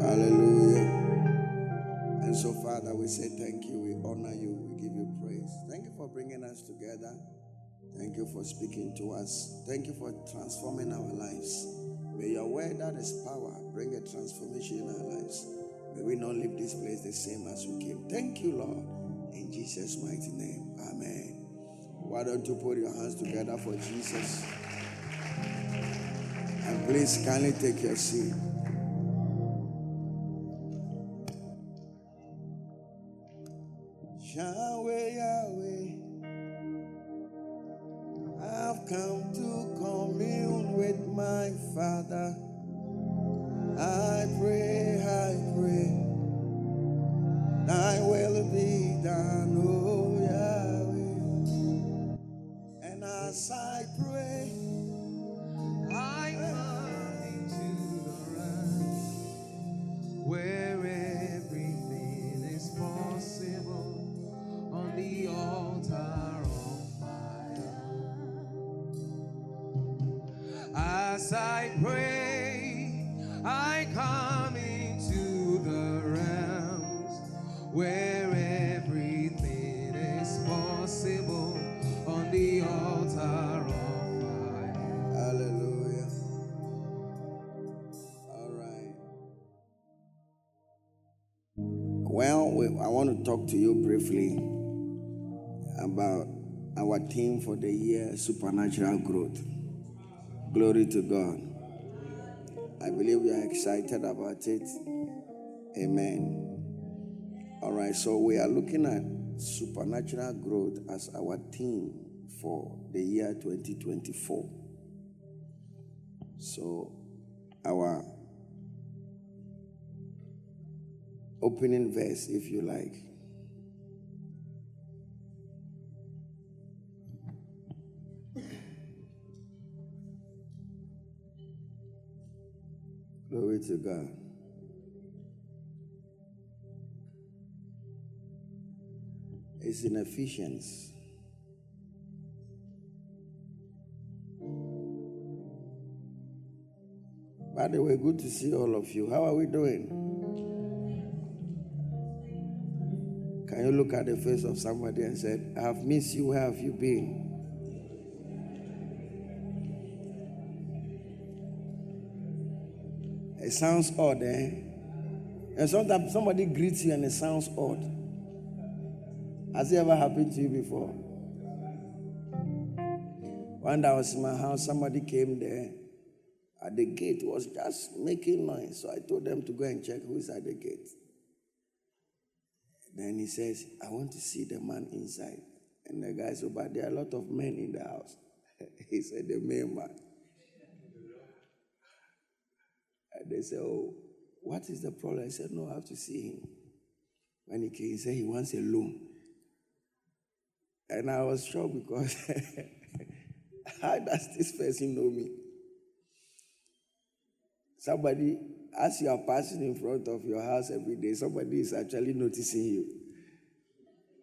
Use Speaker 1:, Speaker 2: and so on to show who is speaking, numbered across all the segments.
Speaker 1: Hallelujah. And so, Father, we say thank you. We honor you. We give you praise. Thank you for bringing us together. Thank you for speaking to us. Thank you for transforming our lives. May your word that is power bring a transformation in our lives. May we not leave this place the same as we came. Thank you, Lord. In Jesus' mighty name. Amen. Why don't you put your hands together for Jesus? And please kindly take your seat. Supernatural growth. Glory to God. I believe we are excited about it. Amen. All right, so we are looking at supernatural growth as our theme for the year 2024. So, our opening verse, if you like. To God. It's in Ephesians. By the way, good to see all of you. How are we doing? Can you look at the face of somebody and say, I have missed you. Where have you been? It sounds odd, eh? And sometimes somebody greets you and it sounds odd. Has it ever happened to you before? One day I was in my house, somebody came there at the gate, was just making noise. So I told them to go and check who is at the gate. Then he says, I want to see the man inside. And the guy said, But there are a lot of men in the house. he said, The main man. And they said, Oh, what is the problem? I said, No, I have to see him. When he came, he said he wants a loan. And I was shocked because how does this person know me? Somebody, as you are passing in front of your house every day, somebody is actually noticing you.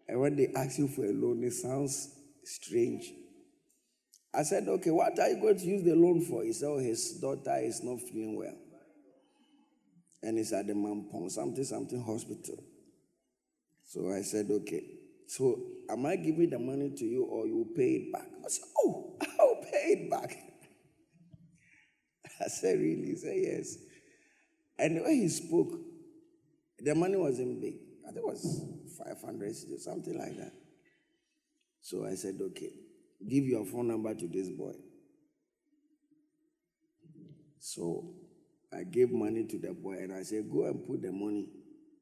Speaker 1: And when they ask you for a loan, it sounds strange. I said, Okay, what are you going to use the loan for? He said, Oh, his daughter is not feeling well. And it's at the Mampong, something, something hospital. So I said, Okay. So am I giving the money to you or you pay it back? I said, Oh, I'll pay it back. I said, Really? He said, Yes. And the way he spoke, the money wasn't big. I think it was 500, something like that. So I said, Okay, give your phone number to this boy. So I gave money to the boy and I said, Go and put the money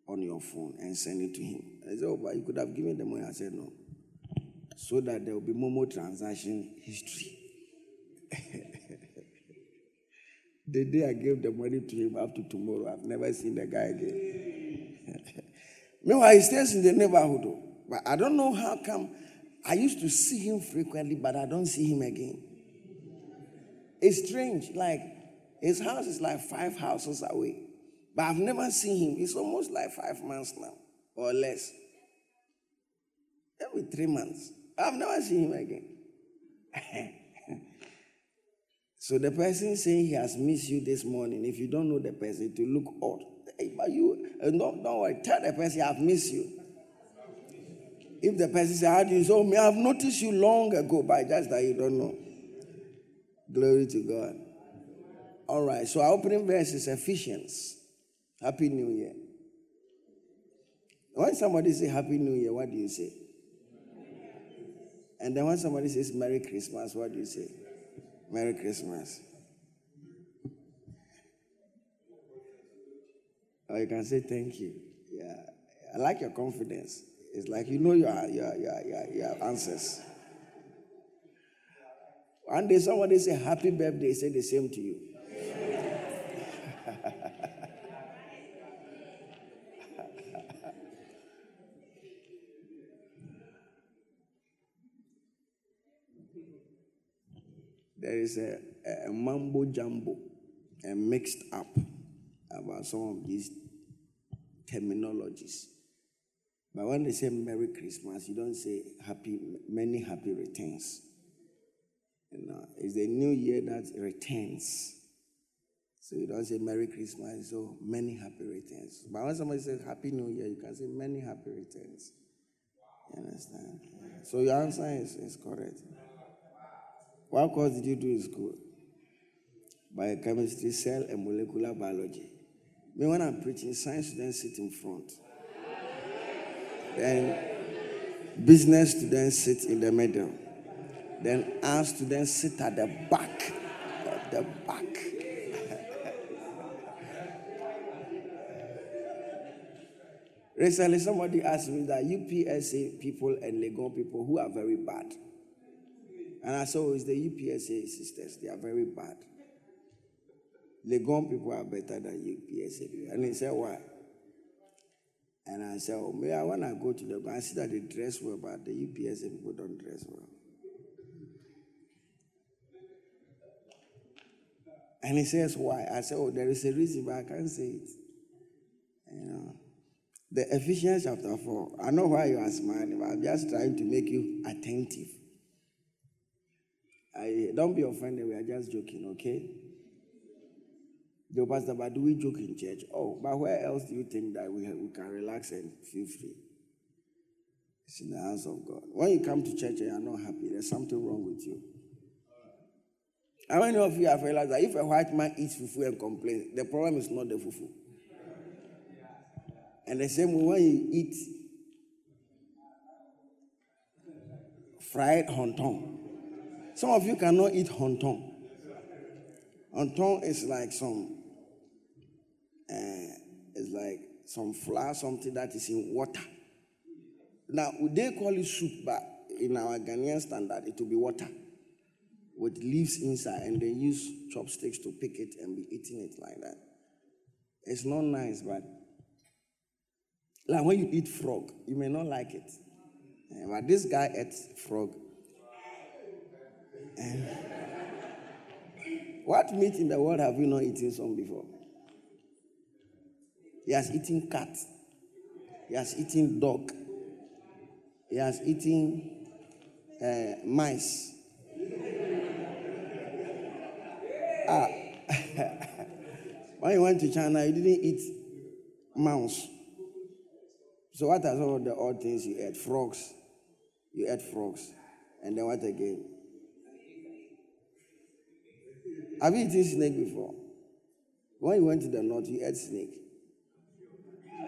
Speaker 1: on your phone and send it to him. I said, Oh, but you could have given the money. I said, No. So that there will be Momo transaction history. the day I gave the money to him to tomorrow, I've never seen the guy again. Meanwhile, he stays in the neighborhood. Oh. But I don't know how come I used to see him frequently, but I don't see him again. It's strange. Like his house is like five houses away. But I've never seen him. It's almost like five months now or less. Every three months. I've never seen him again. so the person saying he has missed you this morning, if you don't know the person, to look odd. Hey, but you, uh, don't, don't worry. Tell the person I've missed you. If the person says, How do you oh, me, I've noticed you long ago, but just that you don't know. Glory to God. All right, so our opening verse is Ephesians. Happy New Year. When somebody say Happy New Year, what do you say? And then when somebody says Merry Christmas, what do you say? Merry Christmas. Or you can say thank you. Yeah. I like your confidence. It's like you know your, your, your, your, your answers. One day somebody say happy birthday, say the same to you. There is a, a mambo jumbo, a mixed up about some of these terminologies. But when they say Merry Christmas, you don't say happy, many happy returns. You know, it's the new year that returns. So you don't say Merry Christmas, so many happy returns. But when somebody says Happy New Year, you can say many happy returns. You understand? So your answer is, is correct. What course did you do in school? Biochemistry, cell, and molecular biology. Me, when I'm preaching, science students sit in front. Then business students sit in the middle. Then our students sit at the back. At the back. Recently, somebody asked me that UPSA people and Legon people who are very bad. And I said, oh, it's the UPSA sisters. They are very bad. Legon people are better than UPSA people. And he said, why? And I said, oh, me, I want to go to the. I see that they dress well, but the UPSA people don't dress well. And he says, why? I said, oh, there is a reason, but I can't say it. You know. The Ephesians chapter 4. I know why you are smiling, but I'm just trying to make you attentive. I, don't be offended, we are just joking, okay? The pastor, but do we joke in church? Oh, but where else do you think that we, we can relax and feel free? It's in the hands of God. When you come to church and you're not happy, there's something wrong with you. How many of you have realized that if a white man eats fufu and complains, the problem is not the fufu? And the same way when you eat fried honton, some of you cannot eat honton. Honton is like some, uh, it's like some flour, something that is in water. Now, they call it soup, but in our Ghanaian standard, it will be water with leaves inside, and they use chopsticks to pick it and be eating it like that. It's not nice, but like when you eat frog, you may not like it. Yeah, but this guy ate frog. And what meat in the world have you not eaten some before? He has eaten cat. He has eaten dog. He has eaten uh, mice. ah. when you went to China, you didn't eat mouse. So what are some of the odd things you ate? Frogs. You ate frogs. And then what again? Have you eaten snake before? When you went to the north, you ate snake.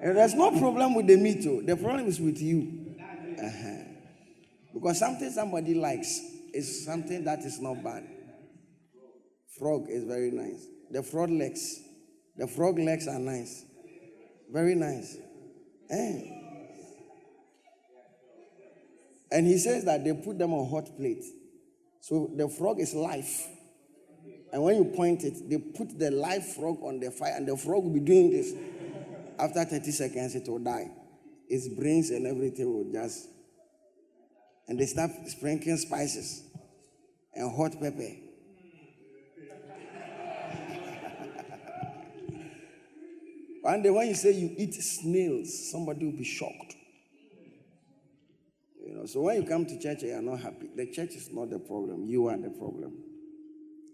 Speaker 1: and there's no problem with the meat, too. the problem is with you. Uh-huh. Because something somebody likes is something that is not bad. Frog is very nice. The frog legs. The frog legs are nice. Very nice. Eh? And he says that they put them on hot plate. So the frog is live. And when you point it, they put the live frog on the fire, and the frog will be doing this. After 30 seconds, it will die. Its brains and everything will just. And they start sprinkling spices and hot pepper. One day, when you say you eat snails, somebody will be shocked. You know, so when you come to church and you're not happy, the church is not the problem. You are the problem.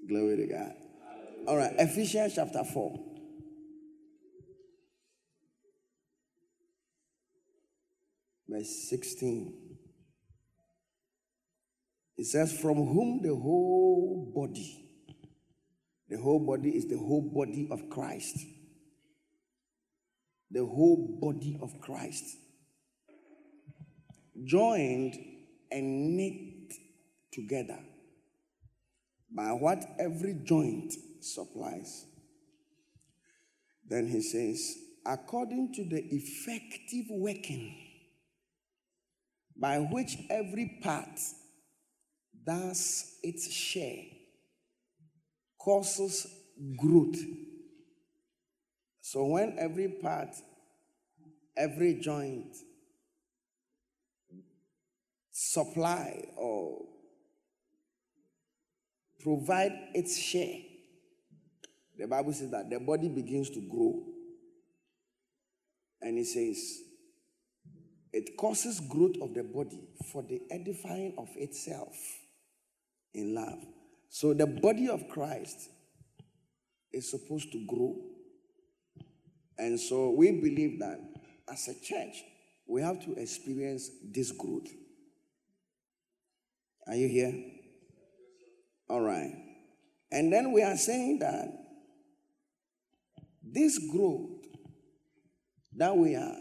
Speaker 1: Glory to God. All right, Ephesians chapter 4. Verse 16. It says, From whom the whole body, the whole body is the whole body of Christ. The whole body of Christ. Joined and knit together by what every joint supplies. Then he says, according to the effective working by which every part does its share, causes growth. So when every part, every joint supply or provide its share, the Bible says that the body begins to grow. And it says, it causes growth of the body for the edifying of itself in love. So the body of Christ is supposed to grow. And so we believe that as a church, we have to experience this growth. Are you here? All right. And then we are saying that this growth that we are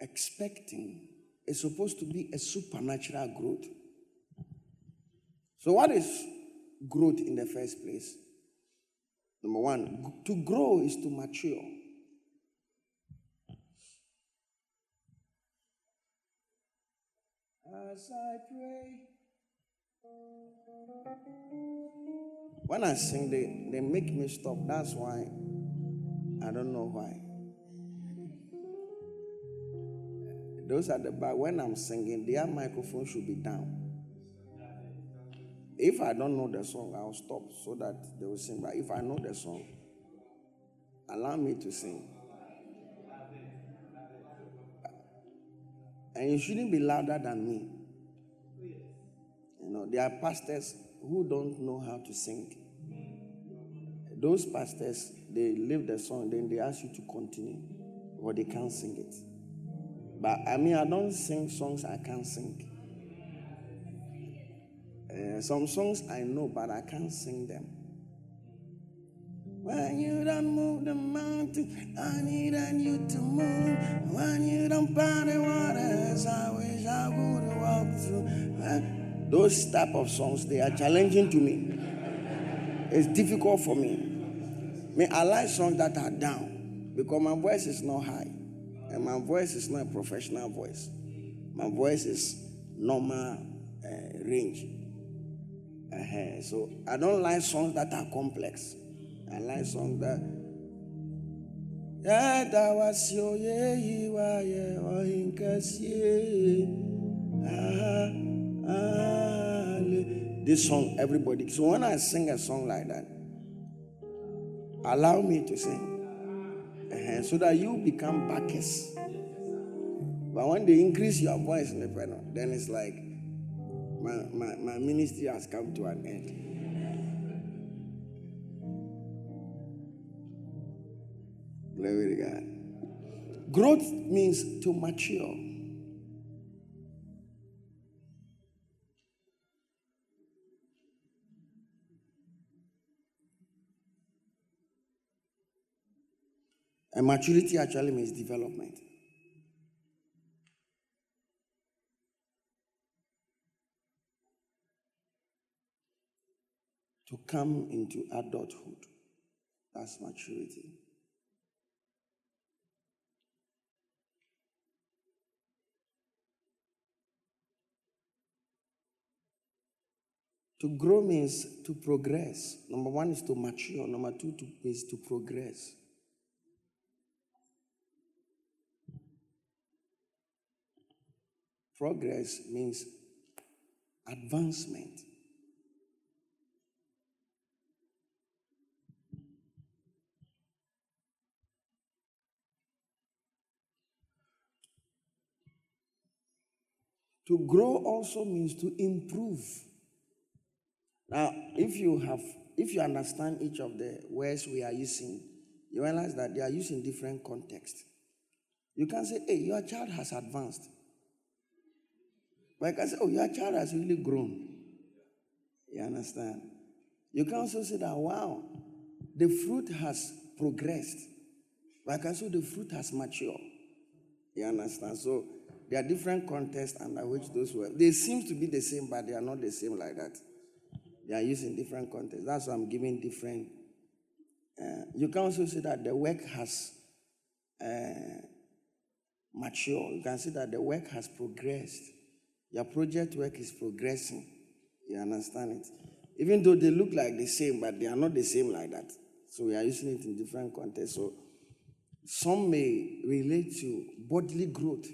Speaker 1: expecting is supposed to be a supernatural growth. So, what is growth in the first place? Number one, to grow is to mature. As I pray. When I sing, they, they make me stop. That's why I don't know why. Those at the back, when I'm singing, their microphone should be down. If I don't know the song, I'll stop so that they will sing. But if I know the song, allow me to sing. And you shouldn't be louder than me. You know, there are pastors who don't know how to sing. Those pastors, they leave the song, then they ask you to continue, or they can't sing it. But I mean, I don't sing songs I can't sing. Uh, some songs I know, but I can't sing them. When you don't move the mountain, I need you to move. When you don't part the waters, I wish I would walk through. Those type of songs, they are challenging to me. It's difficult for me. Mean, I like songs that are down because my voice is not high. And my voice is not a professional voice. My voice is normal uh, range. Uh-huh. So I don't like songs that are complex. I like songs that. Yeah, that was your yeah, you are yeah, oh, This song, everybody. So when I sing a song like that, allow me to sing uh, so that you become backups. But when they increase your voice in the piano, then it's like my, my, my ministry has come to an end. Glory to God. Growth means to mature. And maturity actually means development. To come into adulthood. That's maturity. To grow means to progress. Number one is to mature. Number two to, is to progress. Progress means advancement. To grow also means to improve. Now, if you have if you understand each of the words we are using, you realize that they are used in different contexts. You can say, hey, your child has advanced. But I can say, oh, your child has really grown. You understand? You can also say that, wow, the fruit has progressed. But I can say oh, the fruit has matured. You understand? So there are different contexts under which those words, they seem to be the same, but they are not the same like that. They are used in different contexts. That's why I'm giving different. Uh, you can also see that the work has uh, matured. You can see that the work has progressed. Your project work is progressing. You understand it? Even though they look like the same, but they are not the same like that. So we are using it in different contexts. So some may relate to bodily growth,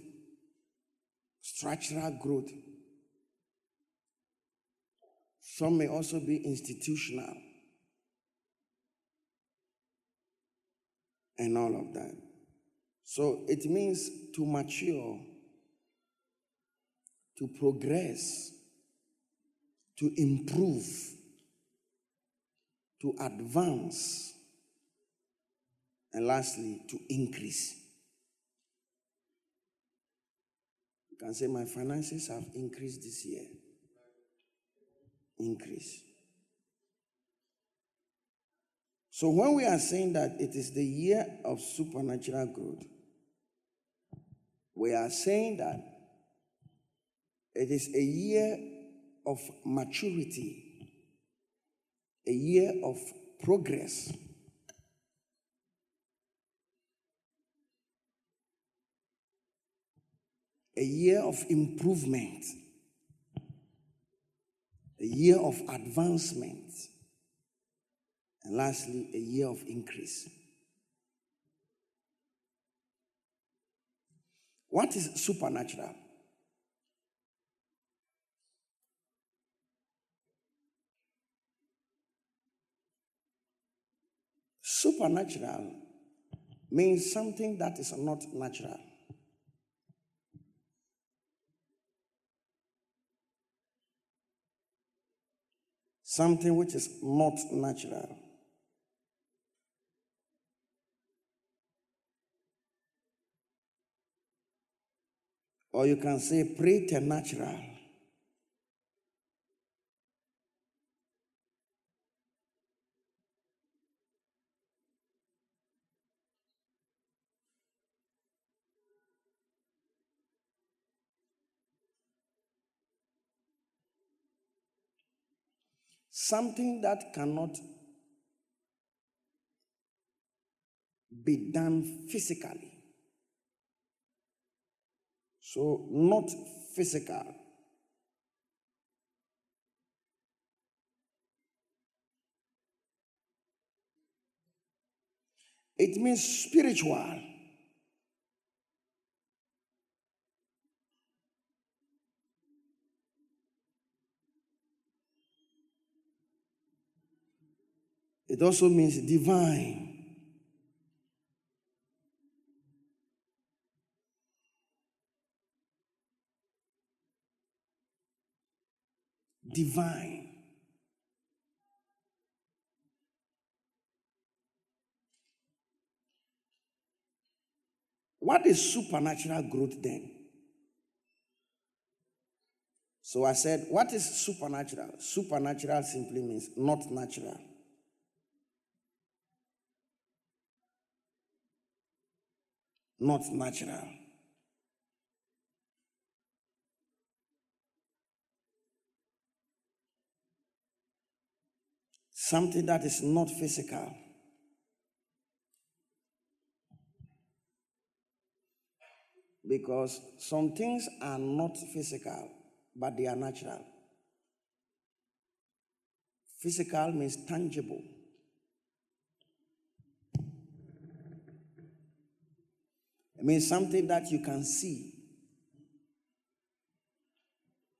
Speaker 1: structural growth. Some may also be institutional. And all of that. So it means to mature, to progress, to improve, to advance, and lastly, to increase. You can say, My finances have increased this year. Increase. So, when we are saying that it is the year of supernatural growth, we are saying that it is a year of maturity, a year of progress. A year of improvement, a year of advancement, and lastly, a year of increase. What is supernatural? Supernatural means something that is not natural. Something which is not natural. Or you can say preternatural. Something that cannot be done physically. So, not physical. It means spiritual. It also means divine. Divine. What is supernatural growth then? So I said, What is supernatural? Supernatural simply means not natural. Not natural. Something that is not physical. Because some things are not physical, but they are natural. Physical means tangible. It means something that you can see.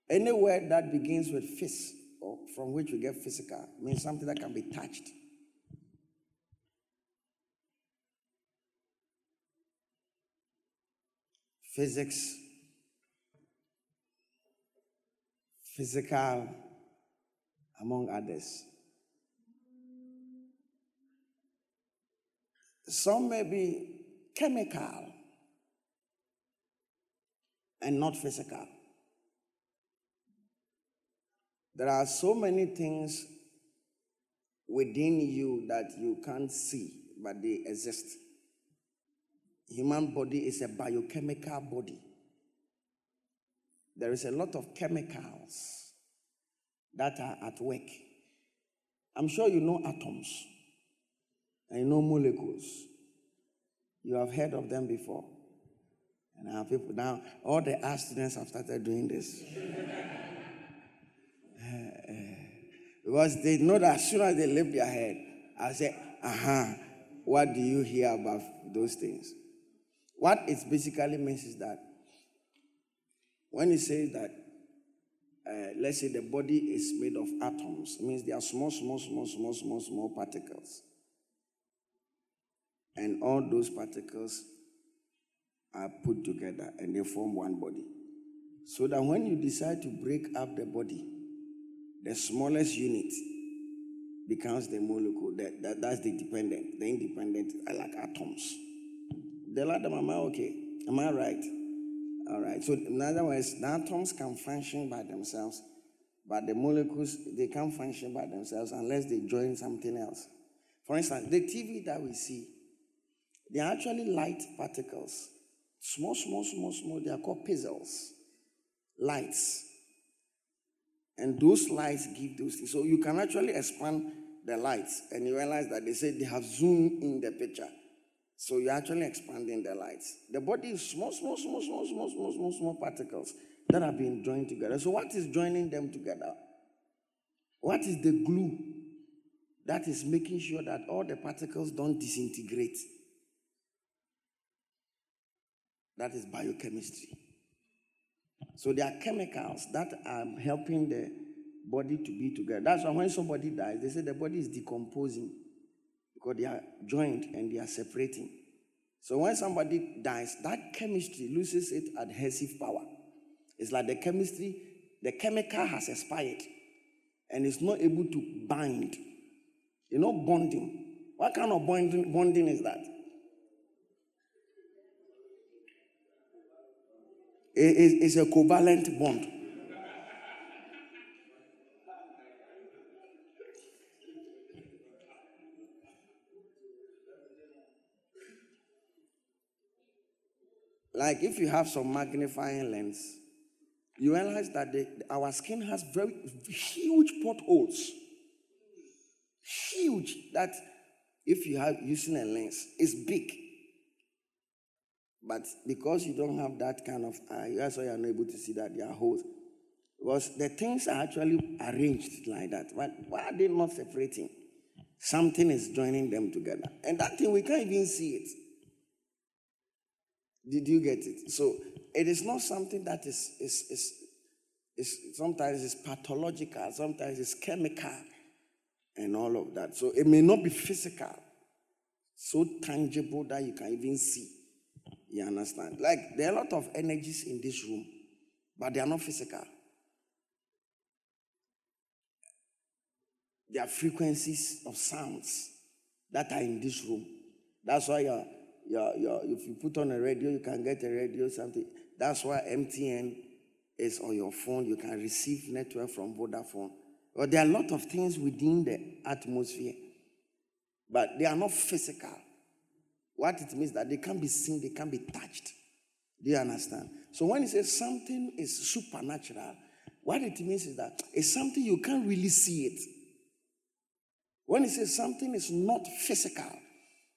Speaker 1: Any word that begins with fist, or from which we get physical, means something that can be touched. Physics, physical, among others. Some may be chemical and not physical. There are so many things within you that you can't see, but they exist. Human body is a biochemical body. There is a lot of chemicals that are at work. I'm sure you know atoms and you know molecules. You have heard of them before. And now people now all the students have started doing this. because they know that as soon as they lift their head, I say, uh-huh, what do you hear about those things? What it basically means is that when it says that, uh, let's say the body is made of atoms, it means there are small, small, small, small, small, small particles. And all those particles are put together and they form one body. So that when you decide to break up the body, the smallest unit becomes the molecule. That, that, that's the dependent. The independent are like atoms. The other am I okay? Am I right? All right. So in other words, the atoms can function by themselves, but the molecules they can't function by themselves unless they join something else. For instance, the TV that we see, they are actually light particles. Small, small, small, small. They are called pixels. Lights. And those lights give those things. So you can actually expand the lights and you realize that they say they have zoomed in the picture. So you're actually expanding the lights. The body is small, small, small, small, small, small, small, small particles that have been joined together. So what is joining them together? What is the glue that is making sure that all the particles don't disintegrate? That is biochemistry. So there are chemicals that are helping the body to be together. That's why when somebody dies, they say the body is decomposing because they are joined and they are separating. So when somebody dies, that chemistry loses its adhesive power. It's like the chemistry, the chemical has expired and it's not able to bind. You know, bonding. What kind of bonding, bonding is that? It's a covalent bond. Like if you have some magnifying lens, you realize that the, our skin has very huge potholes. Huge. That if you have using a lens, it's big. But because you don't have that kind of eye, that's why you're not able to see that there are holes. Because the things are actually arranged like that. But why are they not separating? Something is joining them together. And that thing, we can't even see it. Did you get it? So it is not something that is, is, is, is sometimes it's pathological, sometimes it's chemical, and all of that. So it may not be physical, so tangible that you can even see. You understand? Like there are a lot of energies in this room, but they are not physical. There are frequencies of sounds that are in this room. That's why you're your, your, if you put on a radio, you can get a radio, something. That's why MTN is on your phone. You can receive network from Vodafone. But there are a lot of things within the atmosphere, but they are not physical. What it means that they can't be seen, they can't be touched. Do you understand? So when it says something is supernatural, what it means is that it's something you can't really see it. When it says something is not physical,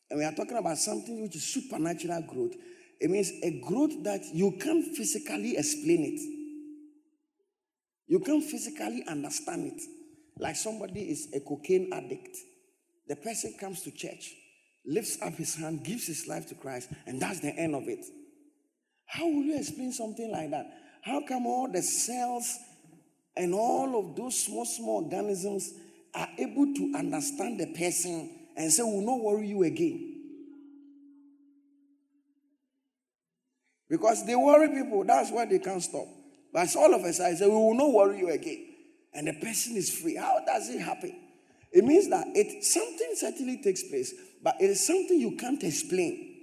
Speaker 1: and we are talking about something which is supernatural growth. It means a growth that you can't physically explain it. You can't physically understand it. Like somebody is a cocaine addict. The person comes to church, lifts up his hand, gives his life to Christ, and that's the end of it. How will you explain something like that? How come all the cells and all of those small, small organisms are able to understand the person and say, We'll not worry you again. Because they worry people, that's why they can't stop. But all of us, I say, We will not worry you again. And the person is free. How does it happen? It means that it something certainly takes place. But it is something you can't explain.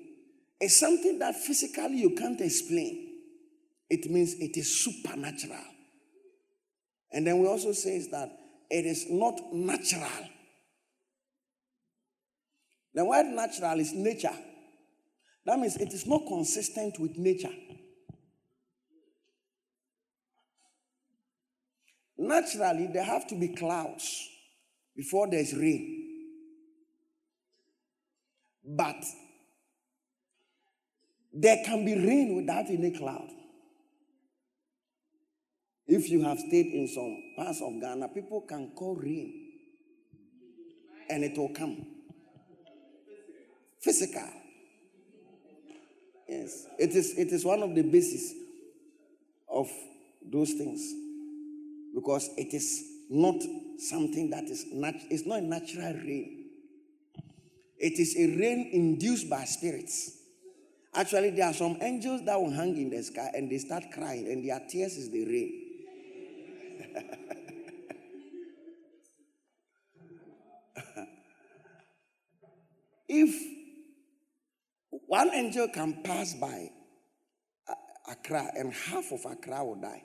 Speaker 1: It's something that physically you can't explain. It means it is supernatural. And then we also say that it is not natural. The word natural is nature. That means it is not consistent with nature. Naturally, there have to be clouds before there's rain. But there can be rain without any cloud. If you have stayed in some parts of Ghana, people can call rain and it will come. Physical. Yes. It is, it is one of the basis of those things because it is not something that is it's not a natural rain. It is a rain induced by spirits. Actually, there are some angels that will hang in the sky and they start crying, and their tears is the rain. if one angel can pass by Accra and half of Accra will die.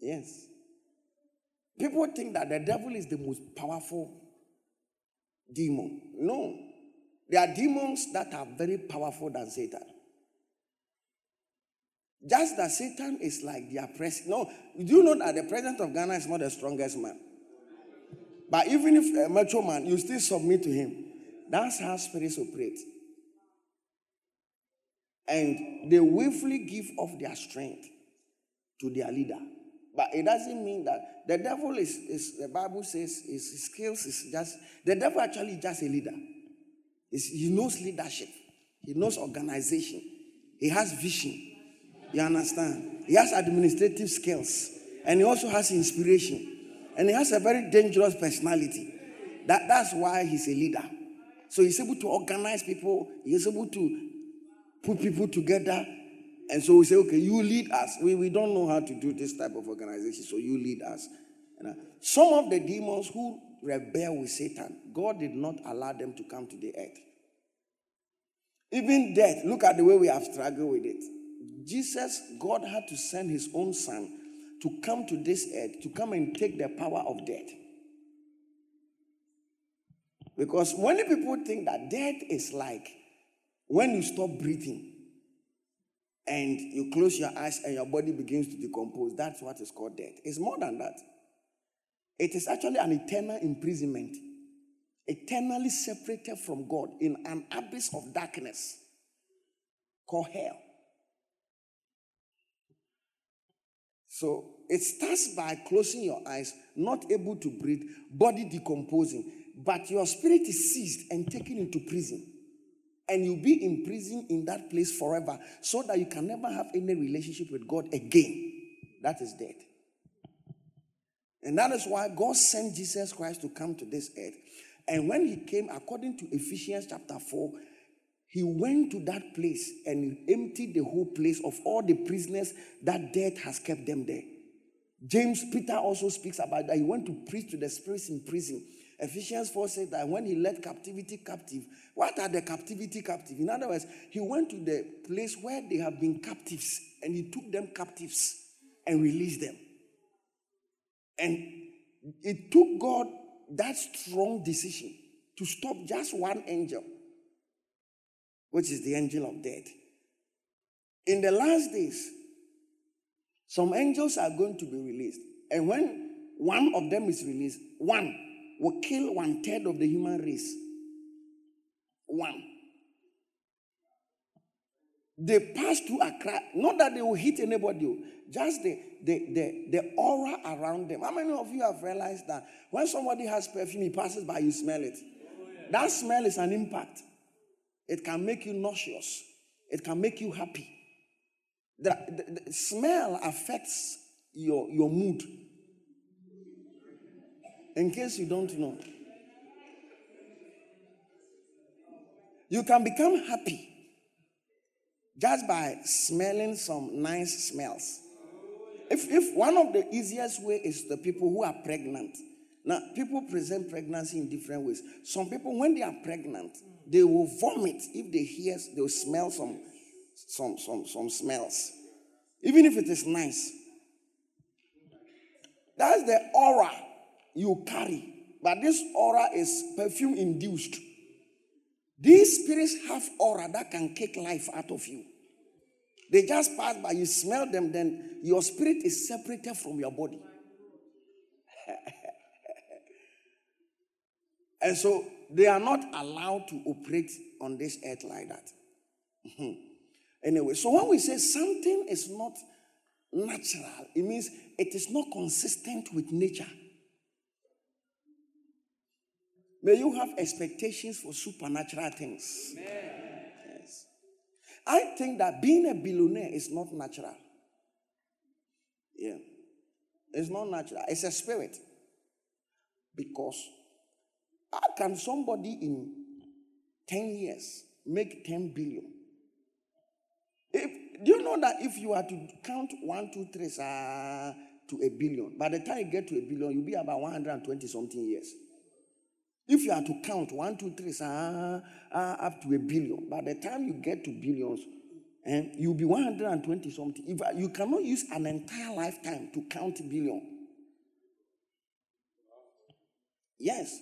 Speaker 1: Yes. People think that the devil is the most powerful demon. No. There are demons that are very powerful than Satan. Just that Satan is like their president. No, do you know that the president of Ghana is not the strongest man? But even if a macho man, you still submit to him. That's how spirits operate. And they willfully give off their strength to their leader. But it doesn't mean that the devil is, is the Bible says, his skills is just, the devil actually is just a leader. It's, he knows leadership, he knows organization, he has vision. You understand? He has administrative skills, and he also has inspiration, and he has a very dangerous personality. That, that's why he's a leader. So he's able to organize people, he's able to put people together. And so we say, okay, you lead us. We, we don't know how to do this type of organization, so you lead us. And, uh, some of the demons who rebel with Satan, God did not allow them to come to the earth. Even death, look at the way we have struggled with it. Jesus, God had to send his own son to come to this earth, to come and take the power of death. Because many people think that death is like when you stop breathing and you close your eyes and your body begins to decompose. That's what is called death. It's more than that. It is actually an eternal imprisonment, eternally separated from God in an abyss of darkness called hell. So it starts by closing your eyes, not able to breathe, body decomposing, but your spirit is seized and taken into prison. And you'll be in prison in that place forever so that you can never have any relationship with God again. That is death. And that is why God sent Jesus Christ to come to this earth. And when he came, according to Ephesians chapter 4, he went to that place and emptied the whole place of all the prisoners that death has kept them there. James Peter also speaks about that. He went to preach to the spirits in prison. Ephesians 4 says that when he led captivity captive, what are the captivity captive? In other words, he went to the place where they have been captives and he took them captives and released them. And it took God that strong decision to stop just one angel, which is the angel of death. In the last days, some angels are going to be released. And when one of them is released, one will kill one third of the human race. One. They pass through Accra. Not that they will hit anybody, oh. just the, the, the, the aura around them. How many of you have realized that when somebody has perfume, he passes by, you smell it? That smell is an impact. It can make you nauseous, it can make you happy. The, the, the smell affects your, your mood. In case you don't know, you can become happy just by smelling some nice smells. If, if one of the easiest way is the people who are pregnant. Now, people present pregnancy in different ways. Some people, when they are pregnant, they will vomit if they hear, they will smell some, some, some, some smells, even if it is nice. That's the aura you carry. But this aura is perfume induced. These spirits have aura that can kick life out of you. They just pass by, you smell them, then your spirit is separated from your body. and so they are not allowed to operate on this earth like that. anyway, so when we say something is not natural, it means it is not consistent with nature. May you have expectations for supernatural things. Yes. I think that being a billionaire is not natural. Yeah. It's not natural. It's a spirit. Because how can somebody in 10 years make 10 billion? If, do you know that if you are to count one, two, three uh, to a billion, by the time you get to a billion, you'll be about 120 something years. If you are to count one, two, three, uh, uh, up to a billion, by the time you get to billions, and eh, you'll be 120 something. If uh, you cannot use an entire lifetime to count billion. Yes.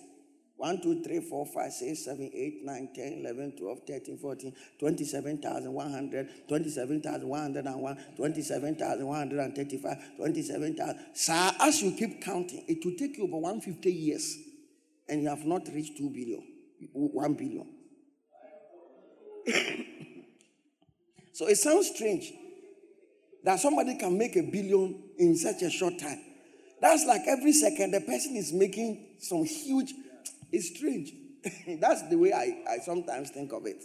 Speaker 1: 1, 2, 3, 4, 5, 6, 7, 8, 9, 10, 11, 12, 13, 14, 27,100, 27,101, 27,135, 27,000. Sir, as you keep counting, it will take you over 150 years and you have not reached 2 billion, 1 billion. so it sounds strange that somebody can make a billion in such a short time. That's like every second the person is making some huge it's strange. That's the way I, I sometimes think of it.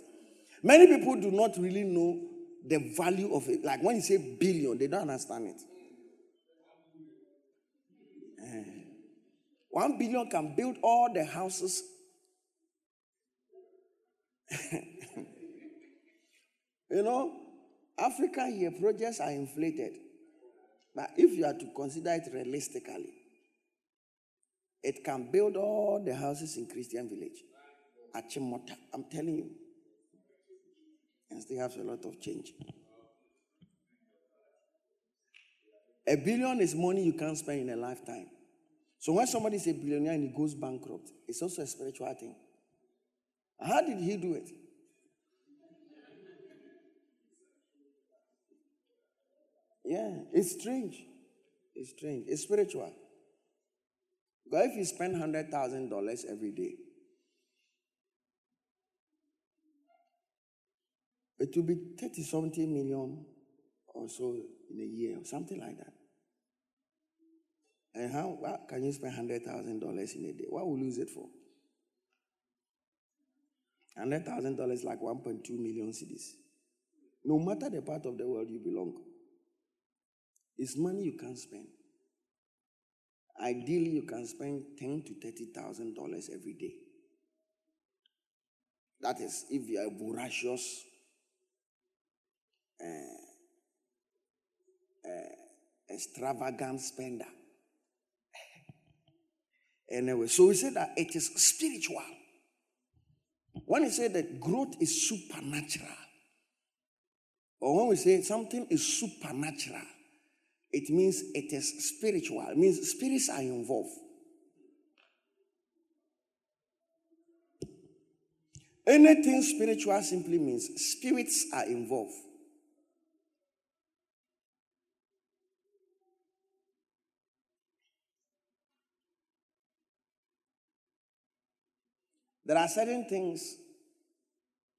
Speaker 1: Many people do not really know the value of it. Like when you say billion, they don't understand it. One billion can build all the houses. you know, Africa here, projects are inflated. But if you are to consider it realistically, it can build all the houses in Christian village. Achimota, I'm telling you. And still have a lot of change. A billion is money you can't spend in a lifetime. So when somebody is a billionaire and he goes bankrupt, it's also a spiritual thing. How did he do it? Yeah, it's strange. It's strange. It's spiritual. But if you spend $100,000 every day, it will be 30 something million or so in a year, or something like that. And how, how can you spend $100,000 in a day? What will you use it for? $100,000 is like 1.2 million cedis. No matter the part of the world you belong, it's money you can't spend. Ideally, you can spend ten to thirty thousand dollars every day. That is, if you are a voracious, uh, uh, extravagant spender. Anyway, so we said that it is spiritual. When we say that growth is supernatural, or when we say something is supernatural, it means it is spiritual. It means spirits are involved. Anything spiritual simply means spirits are involved. There are certain things,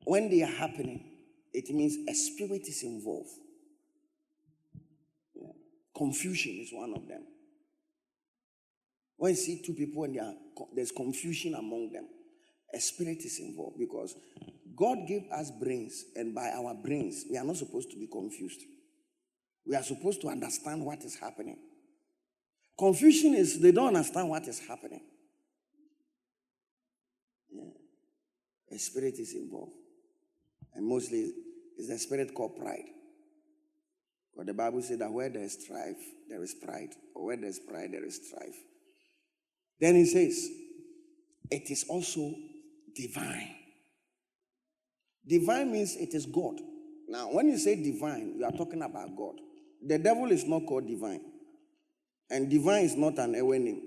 Speaker 1: when they are happening, it means a spirit is involved. Confusion is one of them. When you see two people and are, there's confusion among them, a spirit is involved because God gave us brains, and by our brains, we are not supposed to be confused. We are supposed to understand what is happening. Confusion is they don't understand what is happening. Yeah. A spirit is involved. And mostly it's the spirit called pride. But the Bible said that where there is strife, there is pride. Or where there is pride, there is strife. Then he says, it is also divine. Divine means it is God. Now, when you say divine, you are talking about God. The devil is not called divine, and divine is not an Ewe name.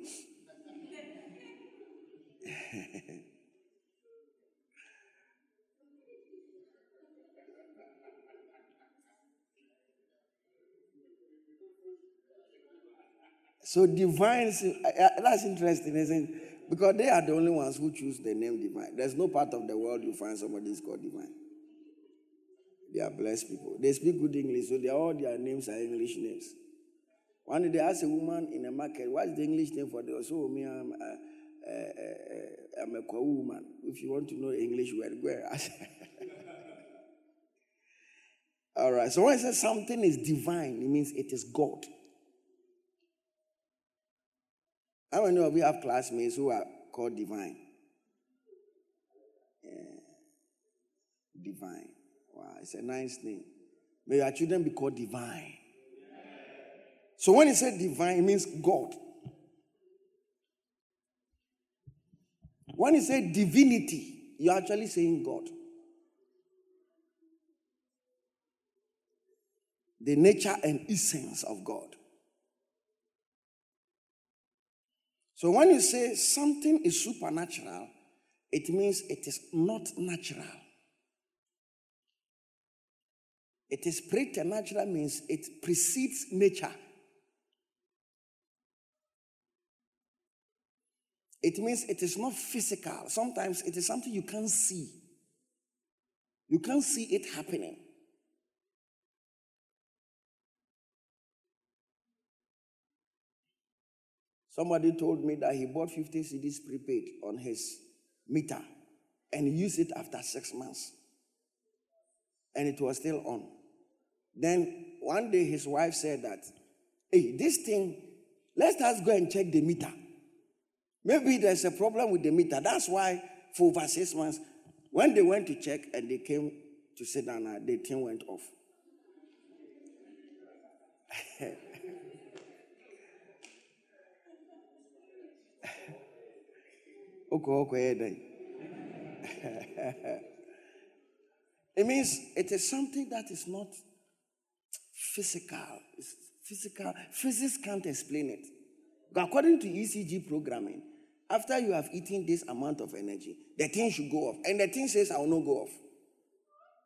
Speaker 1: So divine, that's interesting, isn't it? Because they are the only ones who choose the name divine. There's no part of the world you find somebody is called divine. They are blessed people. They speak good English, so they all their names are English names. One day they ask a woman in a market, what's the English name for the so me I'm, uh, uh, uh, I'm a Kwa woman. If you want to know English word, go ask. All right. So when I say something is divine, it means it is God. How many of you have classmates who are called divine? Yeah. Divine. Wow, it's a nice name. May your children be called divine. So when he said divine, it means God. When he said divinity, you're actually saying God. The nature and essence of God. So when you say something is supernatural, it means it is not natural. It is preternatural means it precedes nature. It means it is not physical. Sometimes it is something you can't see. You can't see it happening. Somebody told me that he bought 50 cedis prepaid on his meter and used it after six months. And it was still on. Then one day his wife said that, hey, this thing, let us just go and check the meter. Maybe there's a problem with the meter. That's why for over six months, when they went to check and they came to sit down, uh, the thing went off. it means it is something that is not physical. It's physical. Physics can't explain it. According to ECG programming, after you have eaten this amount of energy, the thing should go off. And the thing says, I will not go off.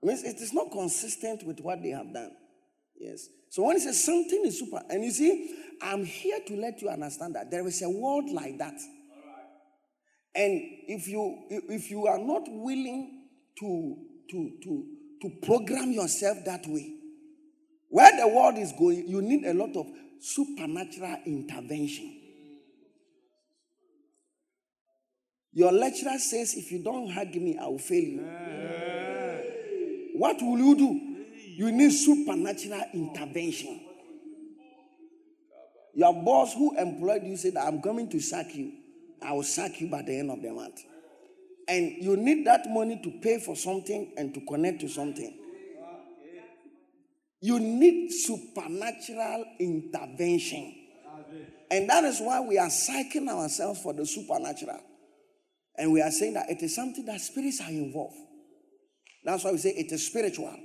Speaker 1: It means it is not consistent with what they have done. Yes. So when he says something is super, and you see, I'm here to let you understand that there is a world like that. And if you if you are not willing to to to to program yourself that way, where the world is going, you need a lot of supernatural intervention. Your lecturer says, if you don't hug me, I will fail you. What will you do? You need supernatural intervention. Your boss who employed you said, I'm coming to sack you. I will sack you by the end of the month. And you need that money to pay for something and to connect to something. You need supernatural intervention. And that is why we are psyching ourselves for the supernatural. And we are saying that it is something that spirits are involved. That's why we say it is spiritual.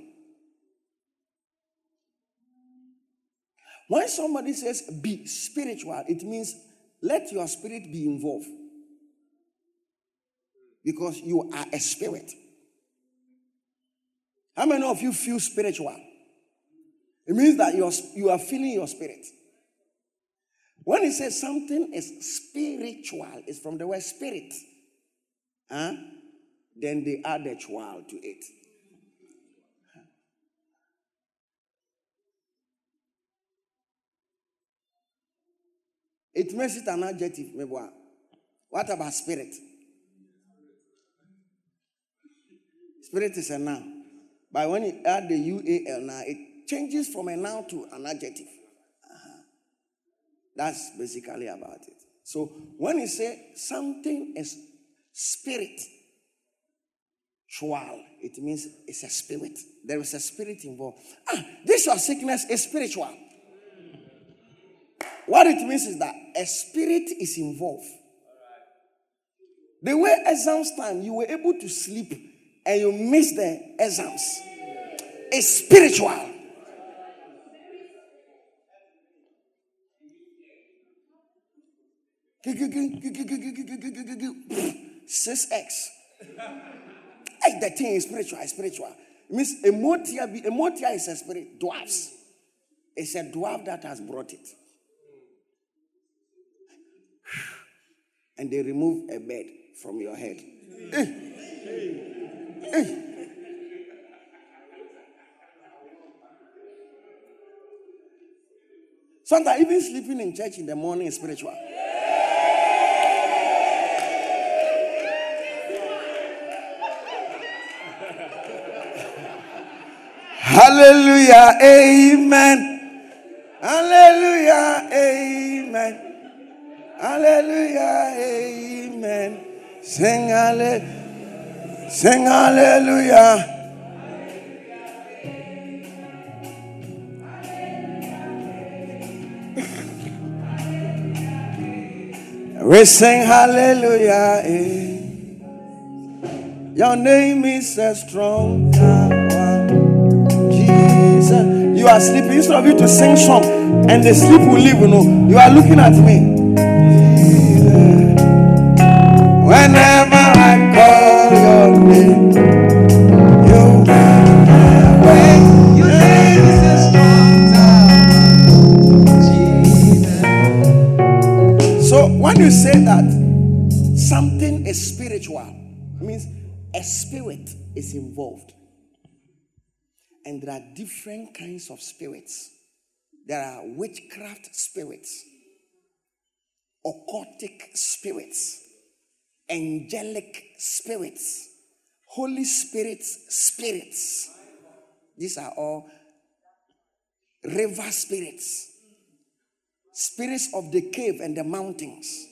Speaker 1: When somebody says be spiritual, it means let your spirit be involved. Because you are a spirit. How many of you feel spiritual? It means that you're, you are feeling your spirit. When he says something is spiritual, it's from the word spirit. Huh? Then they add a child to it. It makes it an adjective. What about spirit? Spirit is a noun. But when you add the UAL now, it changes from a noun to an adjective. Uh-huh. That's basically about it. So when you say something is spirit, Chual, it means it's a spirit. There is a spirit involved. Ah, this your sickness is spiritual. What it means is that a spirit is involved. The way exams time, you were able to sleep and you missed the exams. It's spiritual. Six X. Hey, the thing is spiritual, it's spiritual. It means mmoatia, mmoatia is a spirit, dwarfs. It's a dwarf that has brought it. And they remove a bed from your head. Hey. Hey. Sometimes even sleeping in church in the morning is spiritual. Hallelujah. Amen. Hallelujah. Amen. Hallelujah. Amen. Sing hallelujah. Sing hallelujah. We sing hallelujah. Eh. Your name is a strong tower. Jesus. You are sleeping. Instead of you to sing song and the sleep will leave, you know. You are looking at me. Whenever I call your name. So when you say that something is spiritual, it means a spirit is involved. And there are different kinds of spirits. There are witchcraft spirits, occultic spirits, angelic spirits, Holy Spirit's spirits. These are all river spirits, spirits of the cave and the mountains,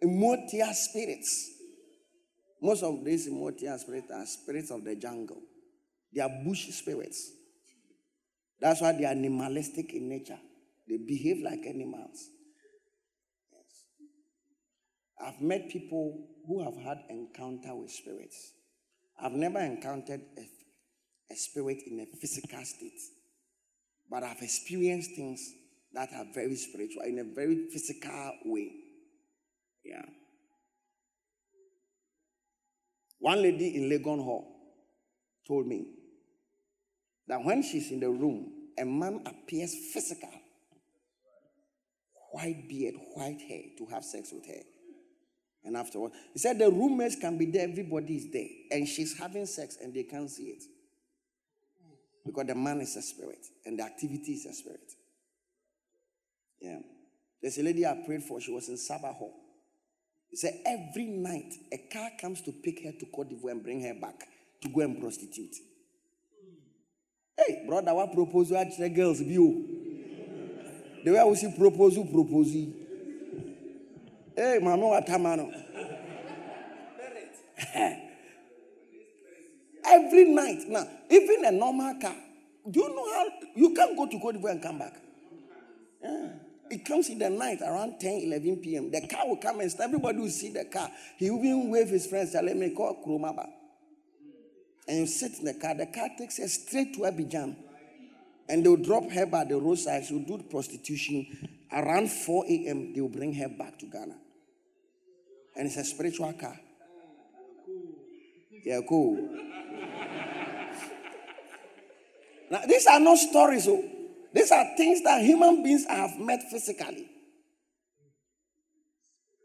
Speaker 1: immortal spirits. Most of these immortal spirits are spirits of the jungle. They are bush spirits. That's why they are animalistic in nature. They behave like animals. I've met people who have had encounter with spirits. I've never encountered a, a spirit in a physical state, but I've experienced things that are very spiritual in a very physical way. Yeah. One lady in Legon Hall told me that when she's in the room, a man appears physical, white beard, white hair, to have sex with her. And afterwards, he said the roommates can be there, everybody is there, and she's having sex and they can't see it. Because the man is a spirit and the activity is a spirit. Yeah. There's a lady I prayed for, she was in Sarbah Hall. He said every night a car comes to pick her to Cote d'Ivoire and bring her back to go and prostitute. Hey, brother, what proposal the girls view? The way we see proposal, propose. Hey? Every night. Now, even a normal car. Do you know how you can't go to Cote and come back? Yeah. It comes in the night around 10, 11 p.m. The car will come and. Everybody will see the car. He will even wave his friends, let me, call Kromaba. And you sit in the car. The car takes her straight to Abidjan. And they'll drop her by the roadside. She'll do prostitution. Around 4 a.m., they'll bring her back to Ghana. And it's a spiritual car. Yeah, cool. now, these are not stories. Oh. These are things that human beings have met physically.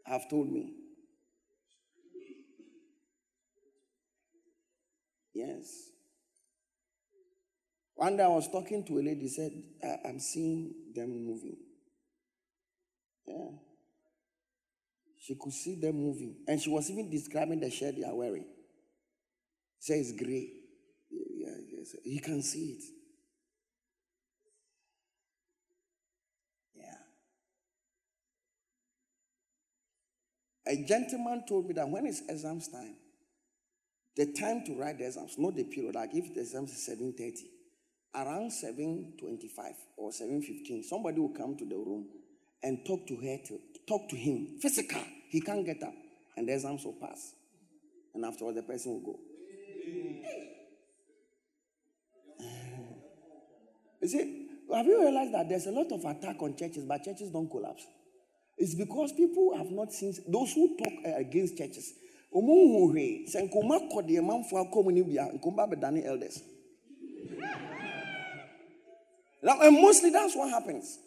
Speaker 1: Have told me. Yes. One day I was talking to a lady, said, I'm seeing them moving. Yeah. She could see them moving. And she was even describing the shirt they are wearing. She it's gray. Yeah, yes. You can see it. Yeah. A gentleman told me that when it's exams time, the time to write the exams, not the period, like if the exams is 7.30, around 7.25 or 7.15, somebody will come to the room and talk to her, to talk to him, physical. He can't get up, and the exams will pass. And afterwards, the person will go. You see, have you realized that there's a lot of attack on churches, but churches don't collapse? It's because people have not seen those who talk uh, against churches. Elders. And mostly that's what happens.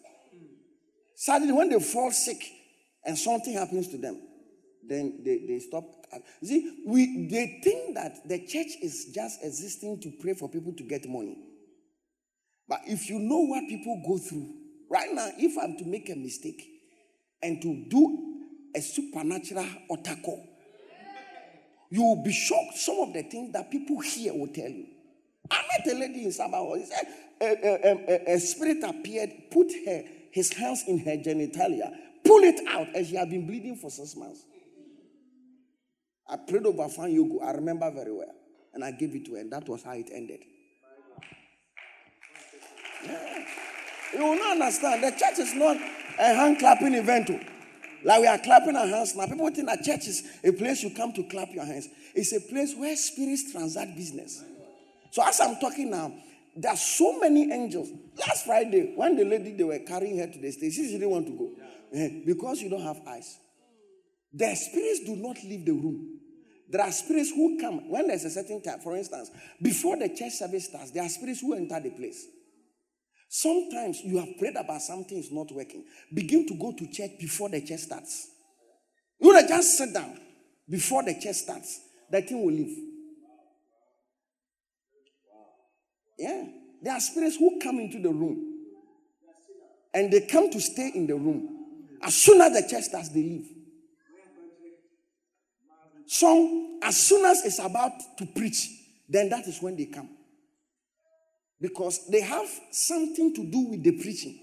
Speaker 1: Suddenly, when they fall sick and something happens to them, then they, they stop. See, we they think that the church is just existing to pray for people to get money. But if you know what people go through, right now, if I'm to make a mistake and to do a supernatural otako, you will be shocked. Some of the things that people here will tell you. I met a lady in Sarbah. He said a, a, a, a spirit appeared, put her his hands in her genitalia, pull it out, and she had been bleeding for six months. I prayed over Fan Yogo. I remember very well. And I gave it to her, and that was how it ended. Yeah. You will not understand. The church is not a hand clapping event. oh. Like we are clapping our hands now. People think that church is a place you come to clap your hands. It's a place where spirits transact business. So as I'm talking now, there are so many angels. Last Friday, when the lady they were carrying her to the stage, she didn't want to go Eh, because you don't have eyes. The spirits do not leave the room. There are spirits who come when there's a certain time. For instance, before the church service starts, there are spirits who enter the place. Sometimes you have prayed about something is not working. Begin to go to church before the church starts. You to just sit down before the church starts. That thing will leave. Yeah. There are spirits who come into the room and they come to stay in the room. As soon as the church starts, they leave. Some, as soon as it's about to preach, then that is when they come. Because they have something to do with the preaching.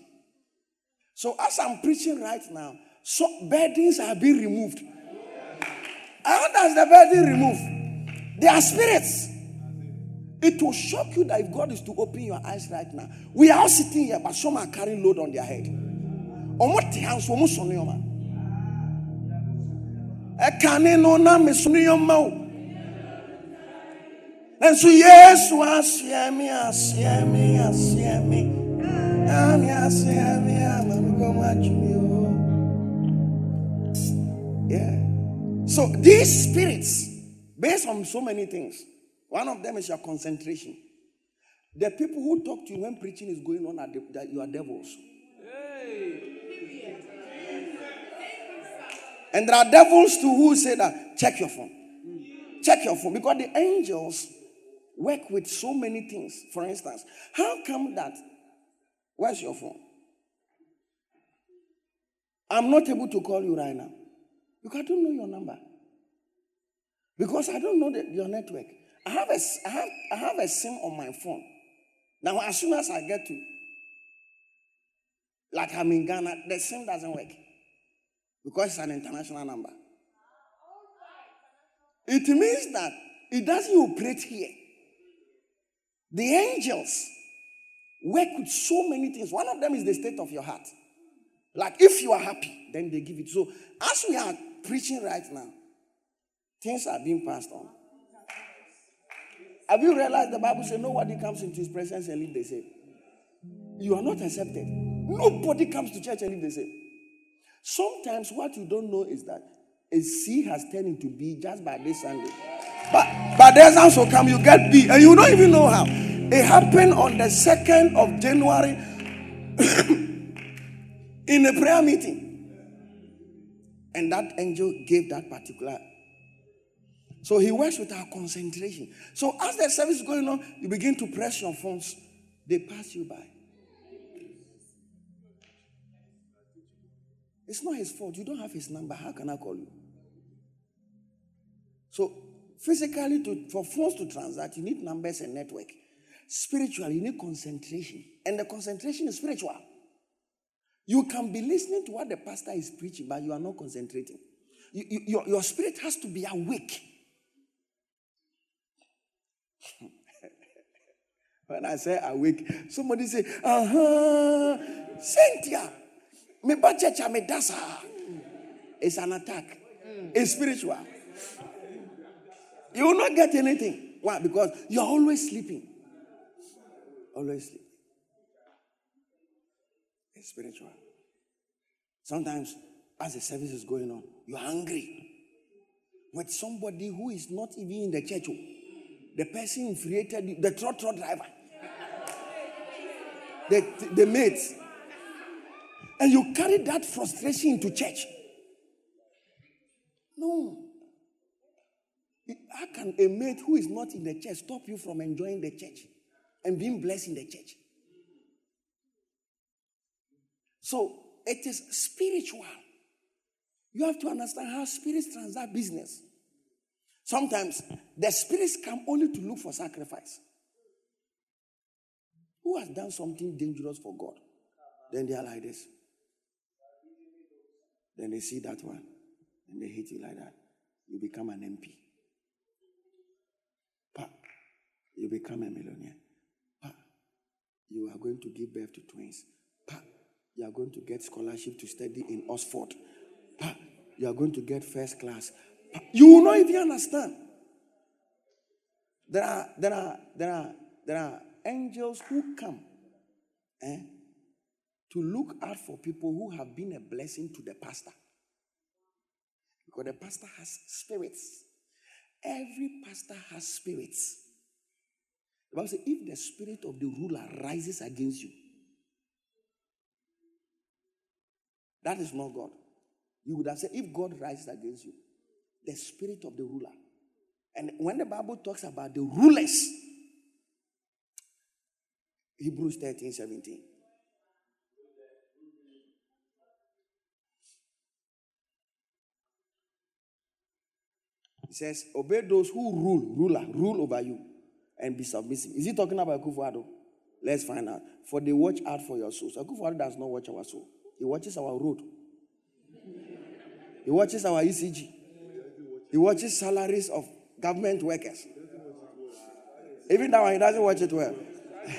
Speaker 1: So as I'm preaching right now, so burdens are being removed. How does the burden remove? They are spirits. It will shock you that if God is to open your eyes right now, we are all sitting here, but some are carrying load on their head. Ọmọ te ha nso ọmọ sọ nneọma. Ẹka ne no na me so nneọma o. Nso Yesu ahyia mi ahyia mi ahyia mi. Ami ahyia mi ama mi kọ́ mu atwumi o. Yeah. So these spirits, based on so many things, one of them is your concentration. The people who talk to you when preaching is going on are the, that you are devils. And there are devils too who say that check your phone. Check your phone because the angels work with so many things. For instance, how come that? Where's your phone? I'm not able to call you right now because I don't know your number. Because I don't know the, your network. I have, a, I, have, I have a SIM on my phone. Now, as soon as I get to, like I'm in Ghana, the SIM doesn't work because it's an international number. It means that it doesn't operate here. The angels work with so many things. One of them is the state of your heart. Like if you are happy, then they give it. So as we are preaching right now, things are being passed on. Have you realized the Bible says nobody comes into his presence and leave the same? You are not accepted. Nobody comes to church and leave the same. Sometimes what you don't know is that a C has turned into B just by this Sunday. But but there's also come, you get B, and you don't even know how. It happened on the 2nd of January in a prayer meeting. And that angel gave that particular. So he works with our concentration. So as the service is going on, you begin to press your phones, they pass you by. It's not his fault. You don't have his number. How can I call you? So, physically, to, for phones to transact, you need numbers and network. Spiritually, you need concentration. And the concentration is spiritual. You can be listening to what the pastor is preaching, but you are not concentrating. You- you- your, your spirit has to be awake. when I say awake, somebody say, uh huh, Cynthia. Me church me dasa. It's an attack. It's spiritual. You will not get anything. Why? Because you're always sleeping. Always sleeping. It's spiritual. Sometimes, as the service is going on, you're angry with somebody who is not even in the church. The person infuriated the trotro driver, the, the mate. And you carry that frustration into church. No. How can a mate who is not in the church stop you from enjoying the church and being blessed in the church? So it is spiritual. You have to understand how spirits transact business. Sometimes the spirits come only to look for sacrifice. Who has done something dangerous for God? Then they are like this. Then they see that one and they hate you like that. You become an MP. Pa, you become a millionaire. Pa, you are going to give birth to twins. Pa, you are going to get scholarship to study in Oxford. Pa, you are going to get first class. Pa, you will not even understand. There are there are there are there are angels who come eh, to look out for people who have been a blessing to the pastor. Because the pastor has spirits. Every pastor has spirits. The Bible says, if the spirit of the ruler rises against you, that is not God. You would have said, if God rises against you, the spirit of the ruler. And when the Bible talks about the rulers, Hebrews 13 17. Says, Obey those who rule, ruler, rule over you, and be submissive. Is he talking about Akufo-Addo? Let's find out. For they watch out for your souls. Akufo-Addo does not watch our soul, he watches our road, he watches our ECG, he watches salaries of government workers. Even one, he doesn't watch it well.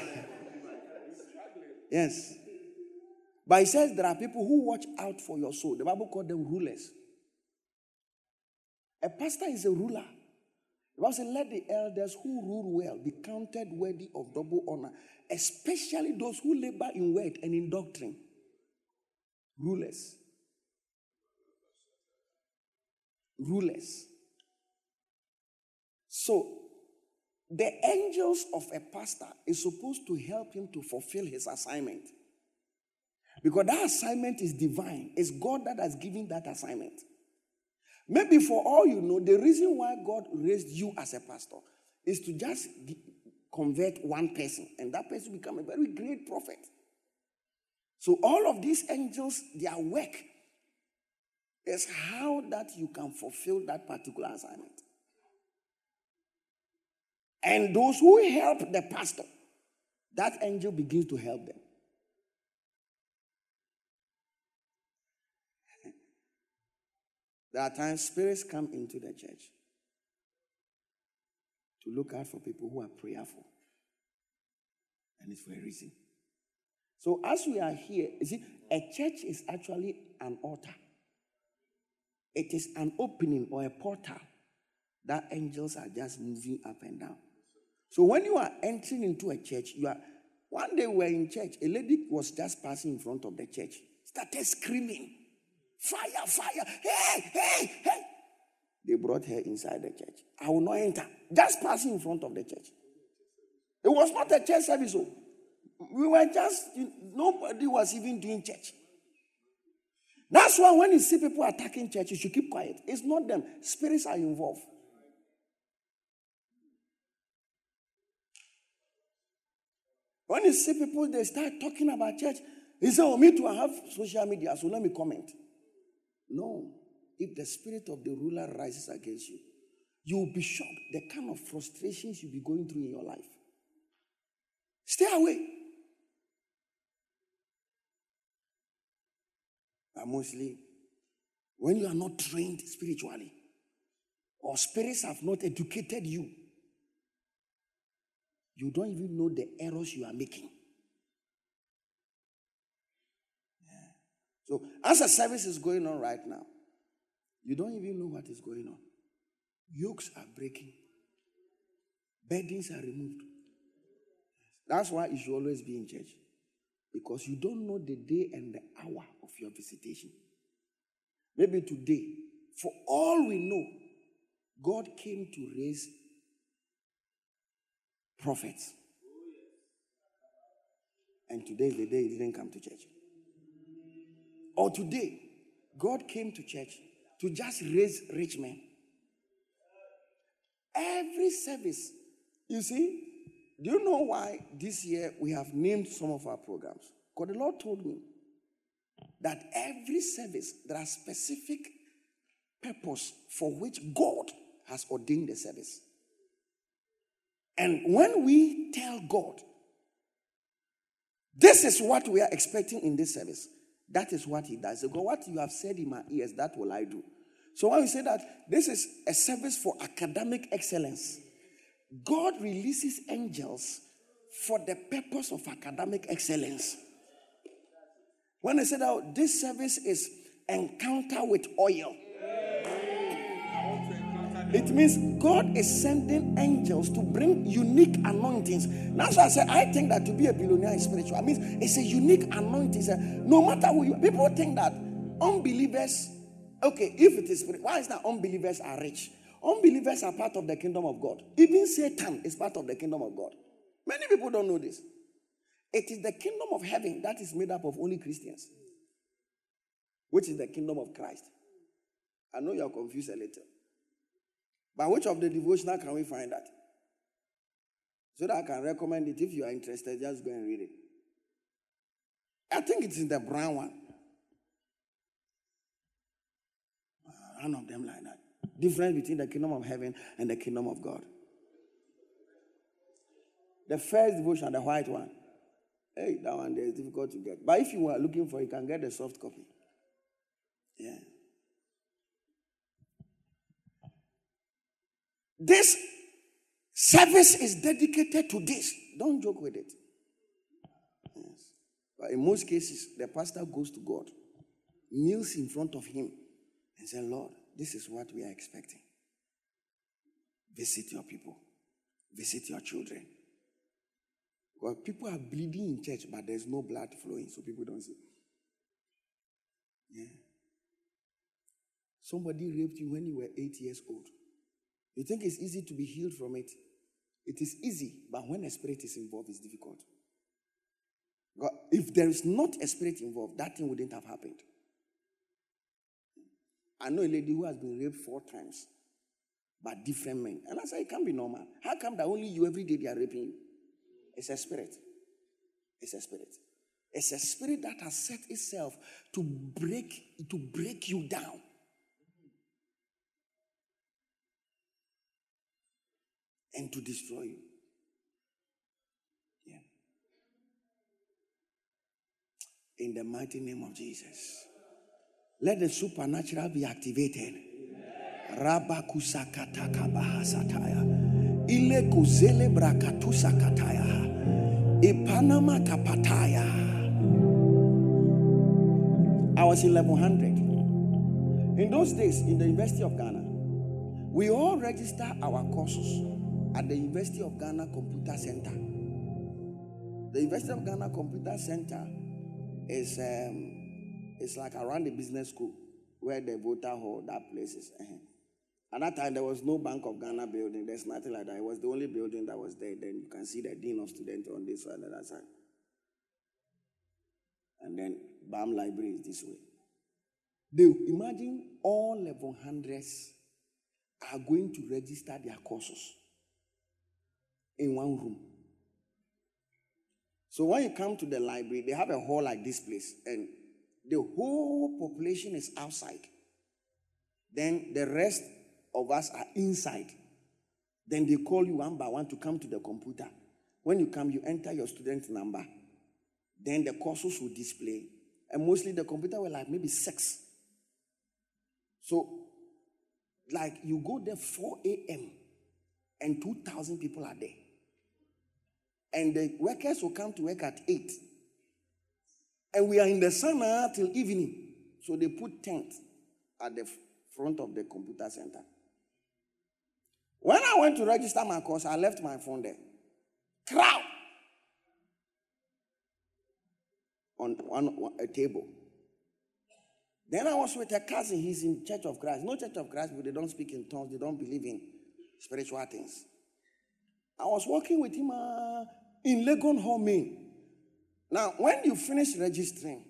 Speaker 1: yes. But he says there are people who watch out for your soul. The Bible called them rulers. A pastor is a ruler. The Bible says, Let the elders who rule well be counted worthy of double honor, especially those who labor in word and in doctrine. Rulers. Rulers. So, the angels of a pastor is supposed to help him to fulfill his assignment. Because that assignment is divine. It's God that has given that assignment. Maybe for all you know, the reason why God raised you as a pastor is to just convert one person, and that person become a very great prophet. So all of these angels, their work is how that you can fulfill that particular assignment. And those who help the pastor, that angel begins to help them. There are times spirits come into the church to look out for people who are prayerful. And it's for a reason. So, as we are here, you see, a church is actually an altar, it is an opening or a portal that angels are just moving up and down. So, when you are entering into a church, you are. One day we were in church, a lady was just passing in front of the church, started screaming. Fire, fire. Hey, hey, hey. They brought her inside the church. I will not enter. Just passing in front of the church. It was not a church service. oh. We were just, nobody was even doing church. That's why when you see people attacking church, you should keep quiet. It's not them, spirits are involved. When you see people, they start talking about church. He said, Oh, me too, I have social media, so let me comment. No. If the spirit of the ruler rises against you, you will be shocked the kind of frustrations you'll be going through in your life. Stay away. Mostly, when you are not trained spiritually, or spirits have not educated you, you don't even know the errors you are making. So, as a service is going on right now, you don't even know what is going on. Yokes are breaking, burdens are removed. That's why you should always be in church because you don't know the day and the hour of your visitation. Maybe today, for all we know, God came to raise prophets. And today is the day he didn't come to church. Or today, God came to church to just raise rich men. Every service, you see, do you know why this year we have named some of our programs? Because the Lord told me that every service there are specific purpose for which God has ordained the service. And when we tell God, this is what we are expecting in this service, that is what He does. God, what you have said in my ears, that will I do. So when we say that this is a service for academic excellence, God releases angels for the purpose of academic excellence. When I said that this service is encounter with oil, it means God is sending angels to bring unique anointings. That's why I said I think that to be a billionaire is spiritual. I mean, it's a unique anointing. No matter who you people think that unbelievers, okay, if it is why is that unbelievers are rich? Unbelievers are part of the kingdom of God. Even Satan is part of the kingdom of God. Many people don't know this. It is the kingdom of heaven that is made up of only Christians, which is the kingdom of Christ. I know you are confused a little. But which of the devotional can we find that? So that I can recommend it. If you are interested, just go and read it. I think it's in the brown one. Ah, one of them like that. Difference between the kingdom of heaven and the kingdom of God. The first devotion, the white one. Hey, that one there is difficult to get. But if you are looking for it, you can get the soft copy. Yeah. This service is dedicated to this. Don't joke with it. Yes. But in most cases, the pastor goes to God, kneels in front of him, and says, Lord, this is what we are expecting. Visit your people, visit your children. Well, people are bleeding in church, but there's no blood flowing, so people don't see. Yeah. Somebody raped you when you were eight years old. You think it's easy to be healed from it? It is easy, but when a spirit is involved, it's difficult. God, if there is not a spirit involved, that thing wouldn't have happened. I know a lady who has been raped four times by different men. And I said, it can't be normal. How come that only you every day they are raping you? It's a spirit. It's a spirit. It's a spirit that has set itself to break to break you down. And to destroy you. Yeah. In the mighty name of Jesus. Let the supernatural be activated. I was in 1100. In those days, in the University of Ghana, we all register our courses at the University of Ghana Computer Center. The University of Ghana Computer Center is um, it's like around the business school where the Volta hall, that place is. Uh-huh. At that time, there was no Bank of Ghana building. There's nothing like that. It was the only building that was there. Then you can see the dean of students on this side and that side. And then Balme library is this way. They imagine all 1100s are going to register their courses in one room. So when you come to the library, they have a hall like this place, and the whole population is outside. Then the rest of us are inside. Then they call you one by one to come to the computer. When you come, you enter your student number. Then the courses will display. And mostly the computer will like maybe six. So, like you go there 4 a.m. and 2,000 people are there. And the workers will come to work at 8. And we are in the uh, till evening. So they put tent at the front of the computer center. When I went to register my course, I left my phone there. Crowd on one- a table. Then I was with a cousin. He's in Church of Christ. No Church of Christ, but they don't speak in tongues. They don't believe in spiritual things. I was working with him uh, in Legon Hall, Maine. Now, when you finish registering,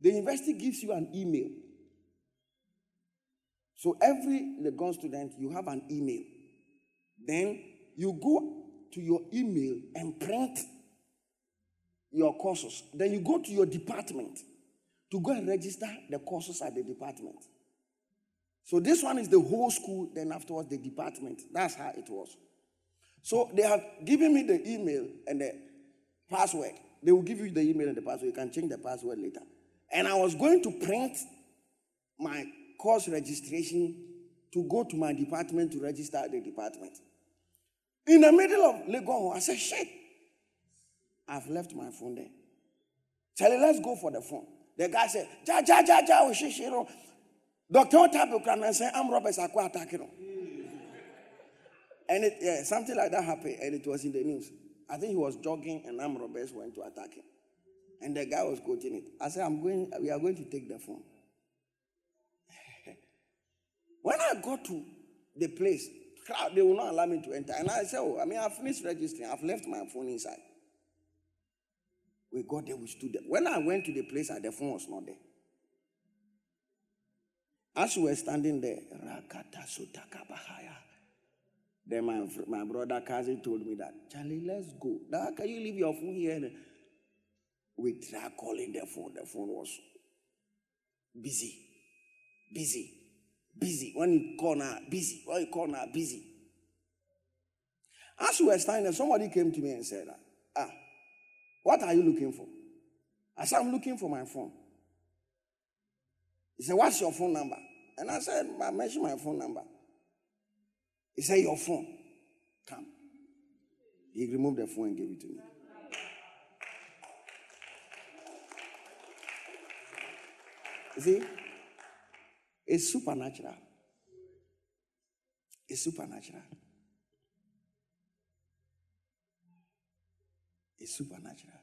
Speaker 1: the university gives you an email. So every Legon student, you have an email. Then you go to your email and print your courses. Then you go to your department to go and register the courses at the department. So this one is the whole school, then afterwards the department. That's how it was. So they have given me the email and the password. They will give you the email and the password. You can change the password later. And I was going to print my course registration to go to my department to register the department. In the middle of Legon, I said, shit, I've left my phone there. Charlie, let's go for the phone. The guy said, ja, ja, ja, ja. Dr. Otabu can I say, I'm Robert Sakwa attacking him. And it, yeah, something like that happened, and it was in the news. I think he was jogging, and Am Roberts went to attack him. And the guy was quoting it. I said, I'm going, we are going to take the phone. when I got to the place, crowd, they will not allow me to enter. And I said, Oh, I mean, I've finished registering, I've left my phone inside. We got there, we stood there. When I went to the place, ah, the phone was not there. As we were standing there, Rakata Sutaka Bahaya. Then my, my brother cousin told me that, Charlie, let's go. Now, can you leave your phone here? We tried calling the phone. The phone was busy, busy, busy. When you call now, busy. When you call now, busy. As we were standing somebody came to me and said, Ah, what are you looking for? I said, I'm looking for my phone. He said, What's your phone number? And I said, I mentioned my phone number. He said, Your phone. Come. He removed the phone and gave it to me. You see, it's supernatural. It's supernatural. It's supernatural.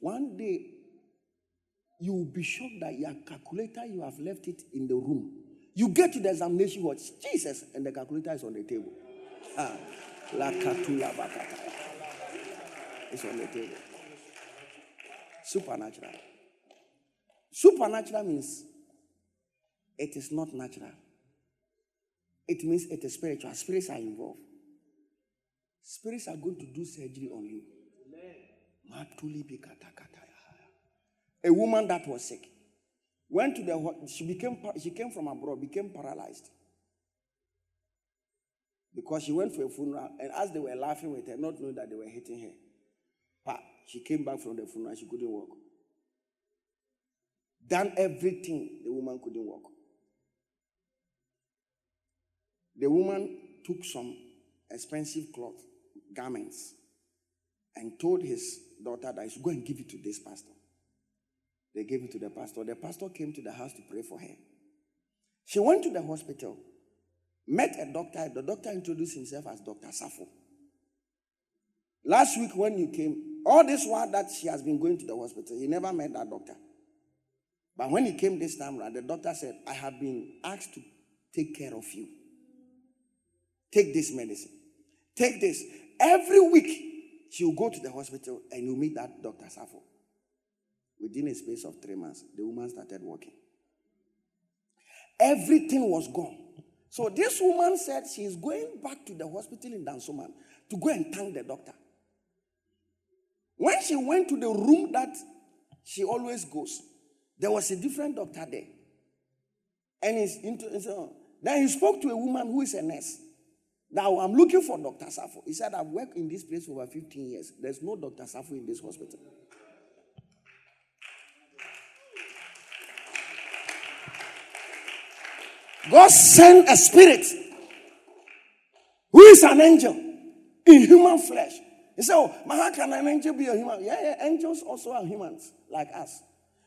Speaker 1: One day, you will be shocked that your calculator, you have left it in the room. You get to the examination, what? Jesus, and the calculator is on the table. Ah, la katula bakata. It's on the table. Supernatural. Supernatural means it is not natural. It means it is spiritual. Spirits are involved. Spirits are going to do surgery on you. A woman that was sick went to the she became she came from abroad became paralyzed. Because she went for a funeral and as they were laughing with her not knowing that they were hitting her but she came back from the funeral she couldn't walk. Done everything the woman couldn't walk. The woman took some expensive cloth garments and told his daughter that he should go and give it to this pastor they gave it to the pastor. The pastor came to the house to pray for her. She went to the hospital, met a doctor. The doctor introduced himself as Dr. Safo. Last week, when you came, all this while that she has been going to the hospital, he never met that doctor. But when he came this time around, the doctor said, I have been asked to take care of you. Take this medicine. Take this. Every week, she will go to the hospital and you meet that Dr. Safo. Within a space of three months, the woman started walking. Everything was gone. So this woman said she is going back to the hospital in Dansoman to go and thank the doctor. When she went to the room that she always goes, there was a different doctor there. And he's into, uh, then he spoke to a woman who is a nurse. Now I'm looking for Dr. Safo. He said, I've worked in this place for over 15 years. There's no Dr. Safo in this hospital. God sent a spirit who is an angel in human flesh. He said, Oh, how can an angel be a human? Yeah, yeah, angels also are humans like us.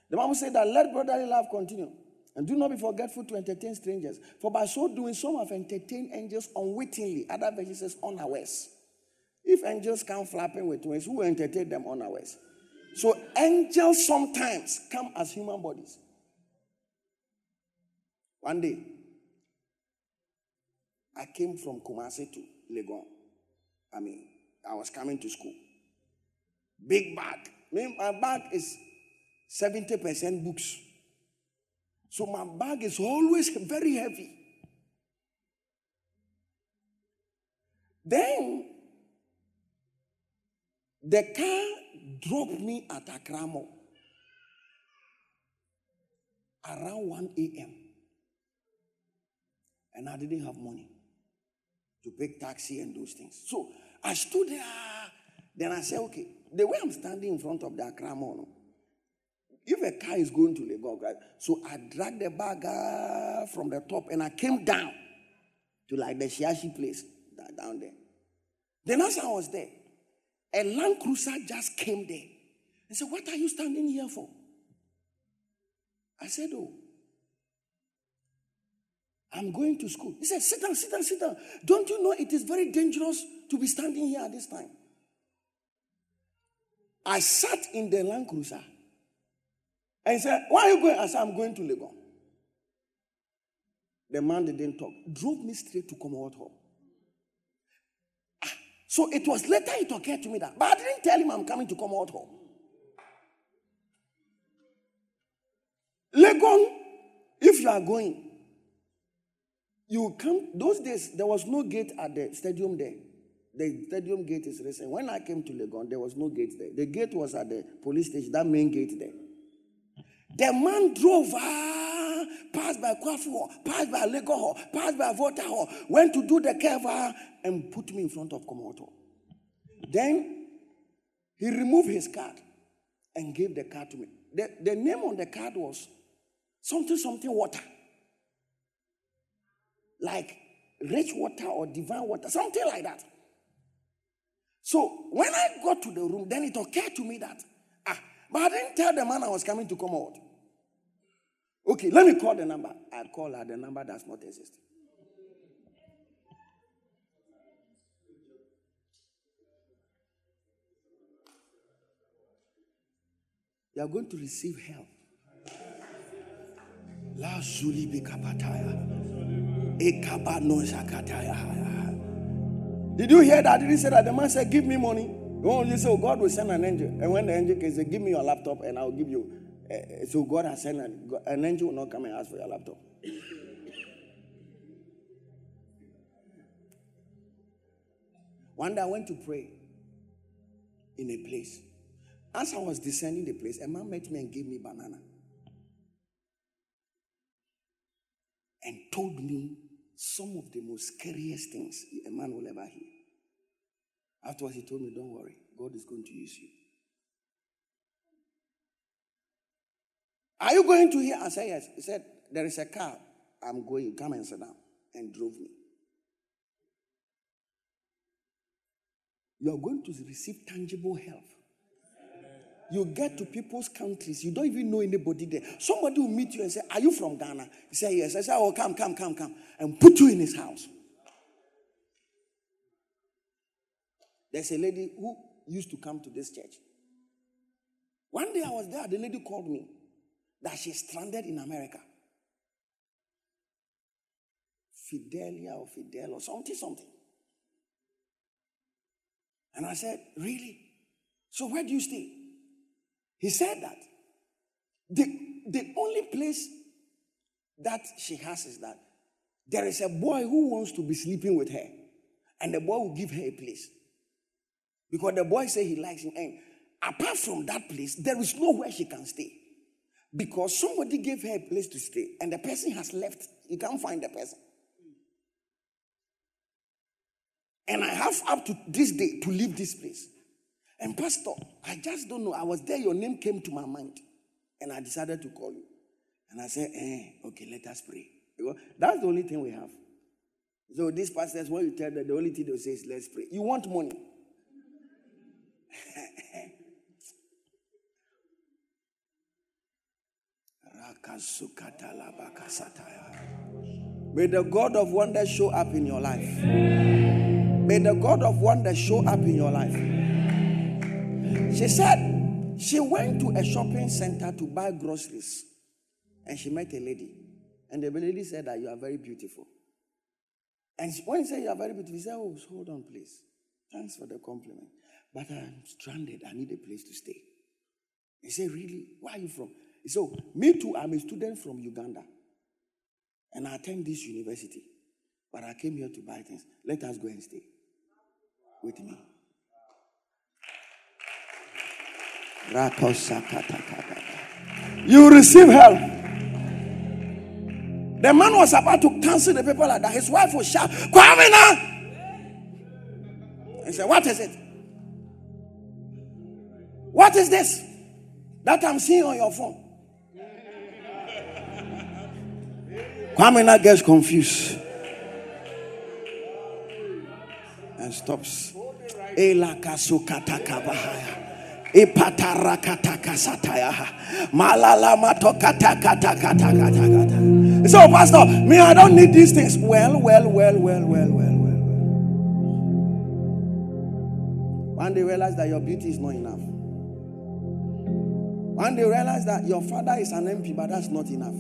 Speaker 1: The Bible said that let brotherly love continue. And do not be forgetful to entertain strangers. For by so doing, some have entertained angels unwittingly. Other verses says unawares. If angels come flapping with wings, who will entertain them unawares? So angels sometimes come as human bodies. One day, I came from Kumasi to Legon. I mean, I was coming to school. Big bag. My bag is 70% books. So my bag is always very heavy. Then the car dropped me at Accra Mall around 1 a.m. And I didn't have money to pick taxi and those things. So I stood there. Then I said, okay, the way I'm standing in front of the Accra Mall, no, if a car is going to Lagos, right? So I dragged the bag uh, from the top and I came down to like the Shiashie place down there. Then as I was there, a Land Cruiser just came there and said, What are you standing here for? I said, Oh, I'm going to school. He said, Sit down, sit down, sit down. Don't you know it is very dangerous to be standing here at this time? I sat in the Land Cruiser and he said, Why are you going? I said, I'm going to Legon. The man didn't talk, drove me straight to Commonwealth Hall. Ah, so it was later it occurred to me that, but I didn't tell him I'm coming to Commonwealth Hall. Legon, if you are going, you come, those days, there was no gate at the stadium there. The stadium gate is recent. When I came to Legon, there was no gate there. The gate was at the police station, that main gate there. The man drove, ah, passed by Kwafu, passed by Lagos, passed by Volta Hall, went to do the curve ah, and put me in front of Komoto. Then he removed his card and gave the card to me. The, the name on the card was something, something water. Like rich water or divine water, something like that. So when I got to the room, then it occurred to me that, ah, but I didn't tell the man I was coming to come out. Okay, let me call the number. I call her, the number does not exist. You are going to receive help. La Zuli Bikapataya. Did you hear that? Did he say that? The man said, Give me money. Oh, you say, oh, God will send an angel. And when the angel came, say, Give me your laptop and I'll give you. Uh, so God has sent an, an angel will not come and ask for your laptop. One day I went to pray in a place. As I was descending the place, a man met me and gave me banana. And told me some of the most scariest things a man will ever hear. Afterwards, he told me, Don't worry, God is going to use you. Are you going to hear? I said, Yes. He said, There is a car. I'm going. Come and sit down. And drove me. You are going to receive tangible help. You get to people's countries, you don't even know anybody there. Somebody will meet you and say, Are you from Ghana? You say, Yes. I say, Oh, come, come, come, come. And put you in his house. There's a lady who used to come to this church. One day I was there, the lady called me that she's stranded in America. Fidelia or Fidel or something, something. And I said, Really? So where do you stay? He said that the, the only place that she has is that there is a boy who wants to be sleeping with her, and the boy will give her a place. Because the boy say he likes him. And apart from that place, there is nowhere she can stay. Because somebody gave her a place to stay, and the person has left. You can't find the person. And I have up to this day to leave this place. And Pastor, I just don't know. I was there, your name came to my mind. And I decided to call you. And I said, eh, okay, let us pray. That's the only thing we have. So these pastors, when you tell them, the only thing they say is, let's pray. You want money. May the God of wonder show up in your life. May the God of wonder show up in your life. She said she went to a shopping center to buy groceries and she met a lady. And the lady said that you are very beautiful. And she, when he said you are very beautiful, he said, Oh, hold on, please. Thanks for the compliment. But I'm stranded. I need a place to stay. He said, Really? Where are you from? He said, oh, Me too. I'm a student from Uganda. And I attend this university. But I came here to buy things. Let us go and stay with me. You receive help. The man was about to cancel the paper like that. His wife was shout, Kwame now. He said, What is it? What is this that I'm seeing on your phone? Kwame gets confused and stops. So, Pastor, me, I don't need these things. Well, well, well, well, well, well, well. Well. One day realize that your beauty is not enough. One day realize that your father is an MP, but that's not enough.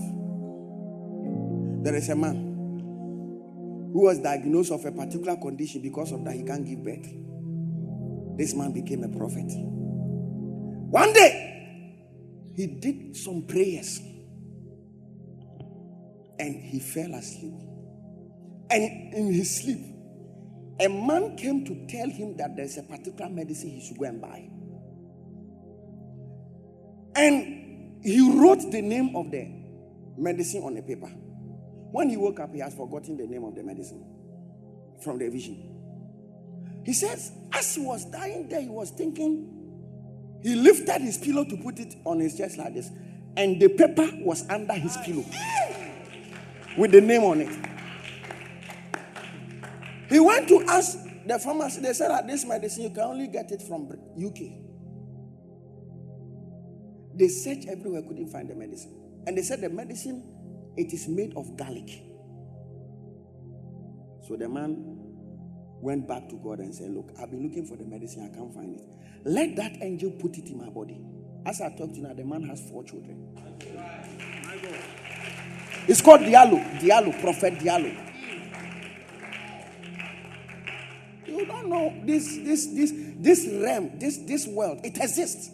Speaker 1: There is a man who was diagnosed of a particular condition because of that he can't give birth. This man became a prophet. One day, he did some prayers and he fell asleep. And in his sleep, a man came to tell him that there's a particular medicine he should go and buy. And he wrote the name of the medicine on a paper. When he woke up, he has forgotten the name of the medicine from the vision. He says, as he was dying there, he was thinking, he lifted his pillow to put it on his chest like this, and the paper was under his pillow with the name on it. He went to ask the pharmacy, they said that this medicine you can only get it from UK. They searched everywhere, couldn't find the medicine. And they said the medicine, it is made of garlic. So the man went back to God and said, Look, I've been looking for the medicine, I can't find it. Let that angel put it in my body. As I talk to you now, the man has four children. It's called Diallo, Diallo, Prophet Diallo. You don't know this, this, this, this realm, this, this world, it exists.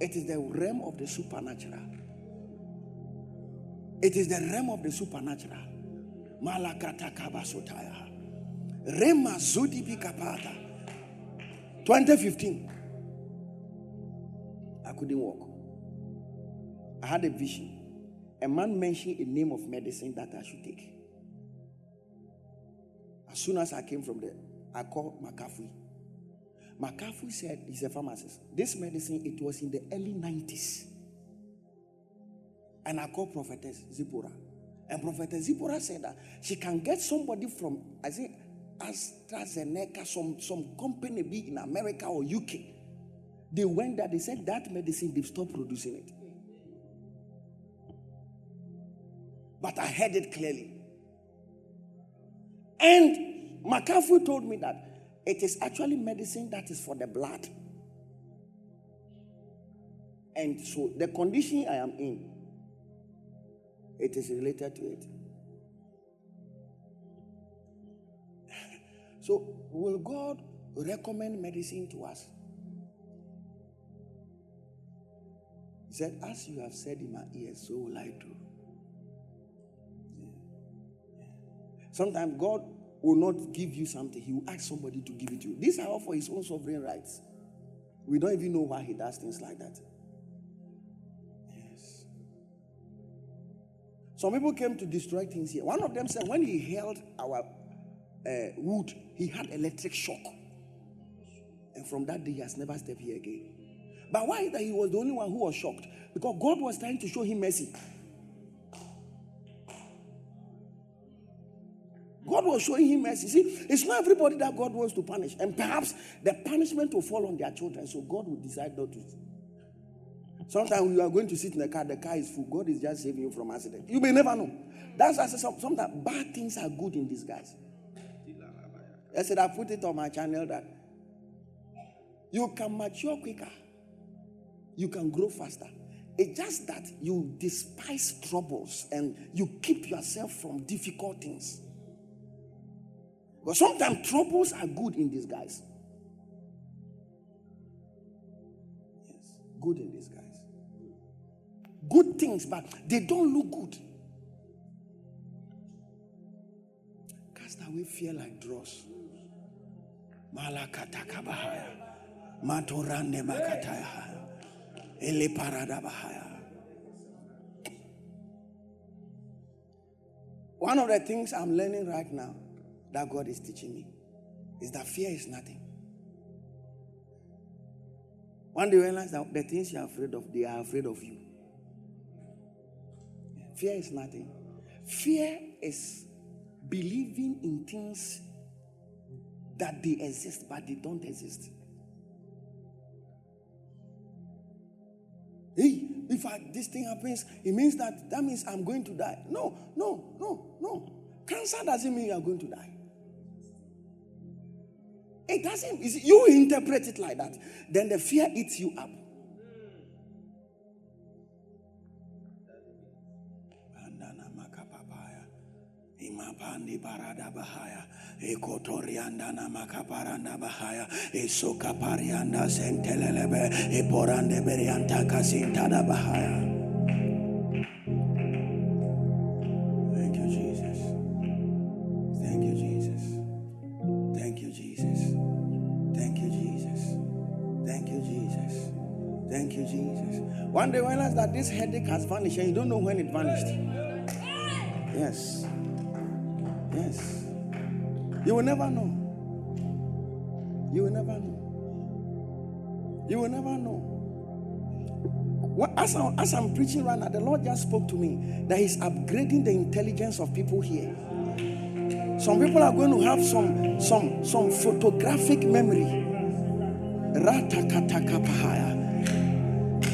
Speaker 1: It is the realm of the supernatural. It is the realm of the supernatural. Malakata kabasotaya. Rema zudibi kapata. 2015. I couldn't walk. I had a vision. A man mentioned a name of medicine that I should take. As soon as I came from there, I called McCaffrey. McCaffrey said he's a pharmacist. This medicine, it was in the early 90s. And I called Prophetess Zipporah. And Prophetess Zipporah said that she can get somebody from, I think, AstraZeneca, some, some company big in America or UK. They went there, they said that medicine, they've stopped producing it. But I heard it clearly. And McCaffrey told me that it is actually medicine that is for the blood. And so the condition I am in, it is related to it. So, will God recommend medicine to us? He said, As you have said in my ears, so will I do. Sometimes God will not give you something, He will ask somebody to give it to you. These are all for His own sovereign rights. We don't even know why He does things like that. Some people came to destroy things here. One of them said when he held our uh, wood, he had electric shock. And from that day, he has never stepped here again. But why that he was the only one who was shocked? Because God was trying to show him mercy. God was showing him mercy. See, it's not everybody that God wants to punish. And perhaps the punishment will fall on their children. So God will decide not to. Sometimes you are going to sit in the car, the car is full. God is just saving you from accident. You may never know. That's why I say some- sometimes bad things are good in disguise. I said I put it on my channel that you can mature quicker, you can grow faster. It's just that you despise troubles and you keep yourself from difficult things. But sometimes troubles are good in disguise. Yes, good in disguise. Good things, but they don't look good. Cast away fear like dross. Malakatakabahaya. Matorande makataya. Ele paradabahaya. One of the things I'm learning right now that God is teaching me is that fear is nothing. One day you realize that the things you're afraid of, they are afraid of you. Fear is nothing. Fear is believing in things that they exist, but they don't exist. Hey, if I, this thing happens, it means that that means I'm going to die. No, no, no, no. Cancer doesn't mean you are going to die. It doesn't. You interpret it like that, then the fear eats you up. Imapandi barada bahaya, ekotorianda na makaparanda bahaya, isokaparianda sentelelebe, eporande berianta bahaya. Thank you, Jesus. Thank you, Jesus. Thank you, Jesus. Thank you, Jesus. Thank you, Jesus. Thank you, Jesus. One day realize that this headache has vanished and you don't know when it vanished. Yes. Yes. You will never know. You will never know. You will never know. As, I, as I'm preaching right now, the Lord just spoke to me that He's upgrading the intelligence of people here. Some people are going to have some some some photographic memory. Ratakatakapahaya.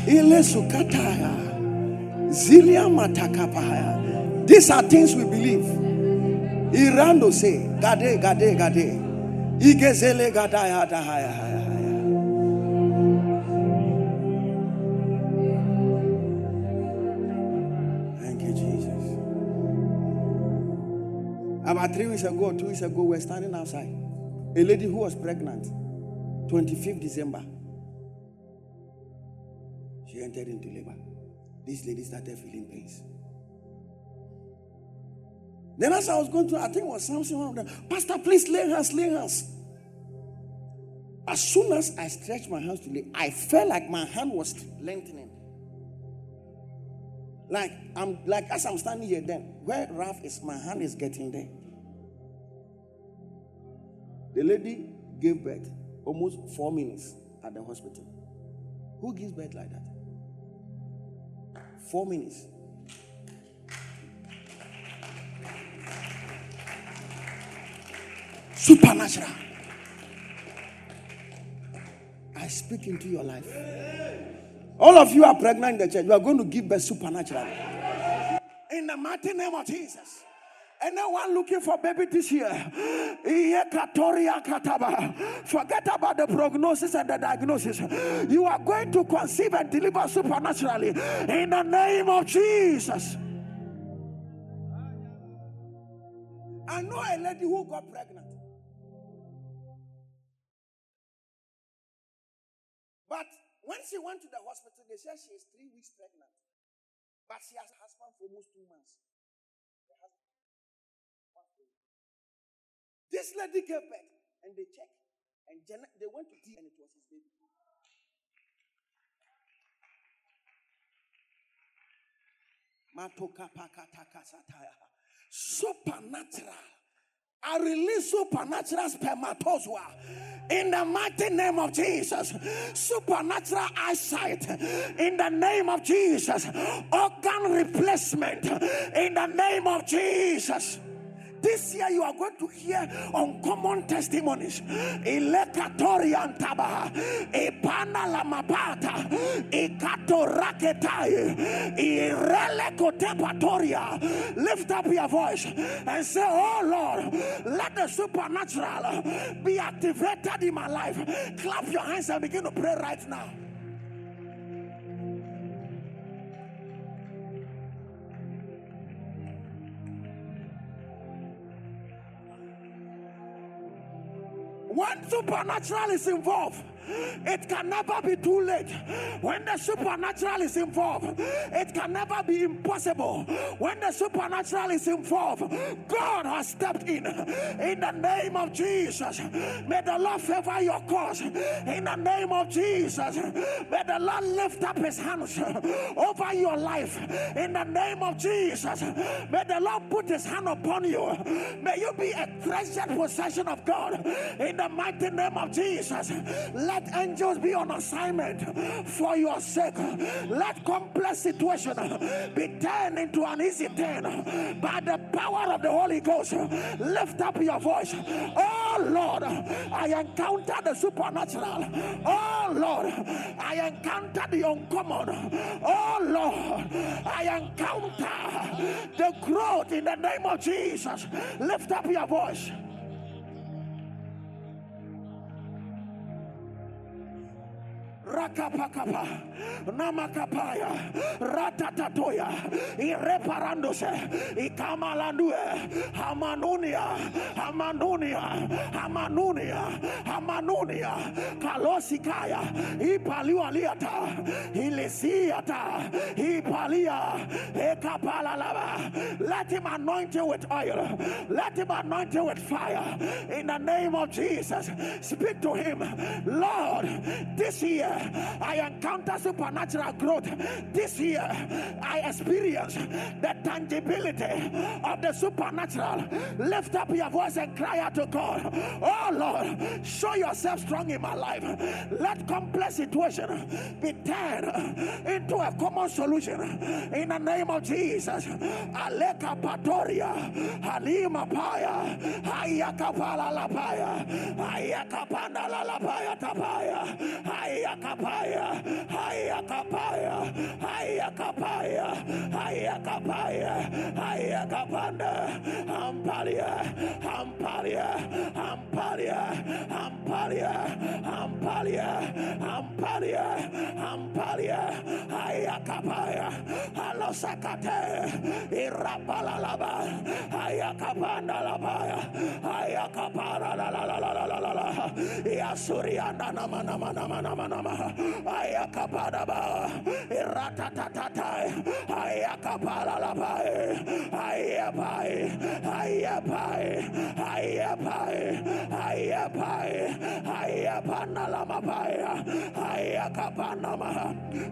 Speaker 1: Ile sukataya. Zilia matakapahaya. These are things we believe. Irando say, Gade, Gade, Gade. Igezele gadaya dahaya. haya, haya. Thank you, Jesus. About three weeks ago, two weeks ago, we were standing outside. A lady who was pregnant, 25th December, she entered into labor. This lady started feeling pains. Then, as I was going to, I think it was Samson, one of them, Pastor, please lay hands, lay hands. As soon as I stretched my hands to lay, I felt like my hand was lengthening. Like I'm like as I'm standing here, then where Ralph is, my hand is getting there. The lady gave birth almost four minutes at the hospital. Who gives birth like that? Four minutes. Supernatural. I speak into your life. All of you are pregnant in the church. You are going to give birth supernaturally. In the mighty name of Jesus. Anyone looking for baby this year, forget about the prognosis and the diagnosis. You are going to conceive and deliver supernaturally in the name of Jesus. I know a lady who got pregnant. But when she went to the hospital, they said she is three weeks pregnant. But she has a husband for almost two months. This lady gave birth and they checked. And they went to tea and it was his baby. Supernatural. I release supernatural spermatozoa in the mighty name of Jesus. Supernatural eyesight in the name of Jesus. Organ replacement in the name of Jesus. This year you are going to hear uncommon testimonies. Ilekatorian tabaha, ipana lamapata, ikato raketai, irele kotepatoria. Lift up your voice and say, Oh Lord, let the supernatural be activated in my life. Clap your hands and begin to pray right now. When supernatural is involved, it can never be too late. When the supernatural is involved, it can never be impossible. When the supernatural is involved, God has stepped in. In the name of Jesus, may the Lord favor your cause. In the name of Jesus, may the Lord lift up his hands over your life. In the name of Jesus, may the Lord put his hand upon you. May you be a treasured possession of God. In the mighty name of Jesus, let let angels be on assignment for your sake. Let complex situation be turned into an easy turn by the power of the Holy Ghost. Lift up your voice. Oh Lord, I encounter the supernatural. Oh Lord, I encounter the uncommon. Oh Lord, I encounter the growth in the name of Jesus. Lift up your voice. Rakapakapa. Namakapaya. Ratatatoya. Ireparandose. Ikamalandue. Hamanunia. Hamanunia. Hamanunia. Hamanunia. Kalosikaya. Ipaliwaliata. Ilisiata. Ipalia. Ekapalalaba let him anoint you with oil. Let him anoint you with fire. In the name of jesus speak to him. Lord this year I encounter supernatural growth. This year, I experience the tangibility of the supernatural. Lift up your voice and cry out to God. Oh Lord, show yourself strong in my life. Let complex situation be turned into a common solution in the name of Jesus. Aleka Patoria, Halima Paya, Ayakapala Lapaya, Ayakapanda Lapaya Tapaya, Ayakapala kapaya, haya kapaya, haya kapaya, haya kapaya, haya kapanda, ampalia, ampalia, ampalia, ampalia, ampalia, ampalia, ampalia, haya kapaya, alosakate, irapalalaba, haya kapanda labaya, haya kapara la la la la la la la la, yasuriana nama nama nama nama nama ayakapadaba iratatata ayakapalalabae ayapae ayapae ayapae ayapae ayapanalamapae ayakapanama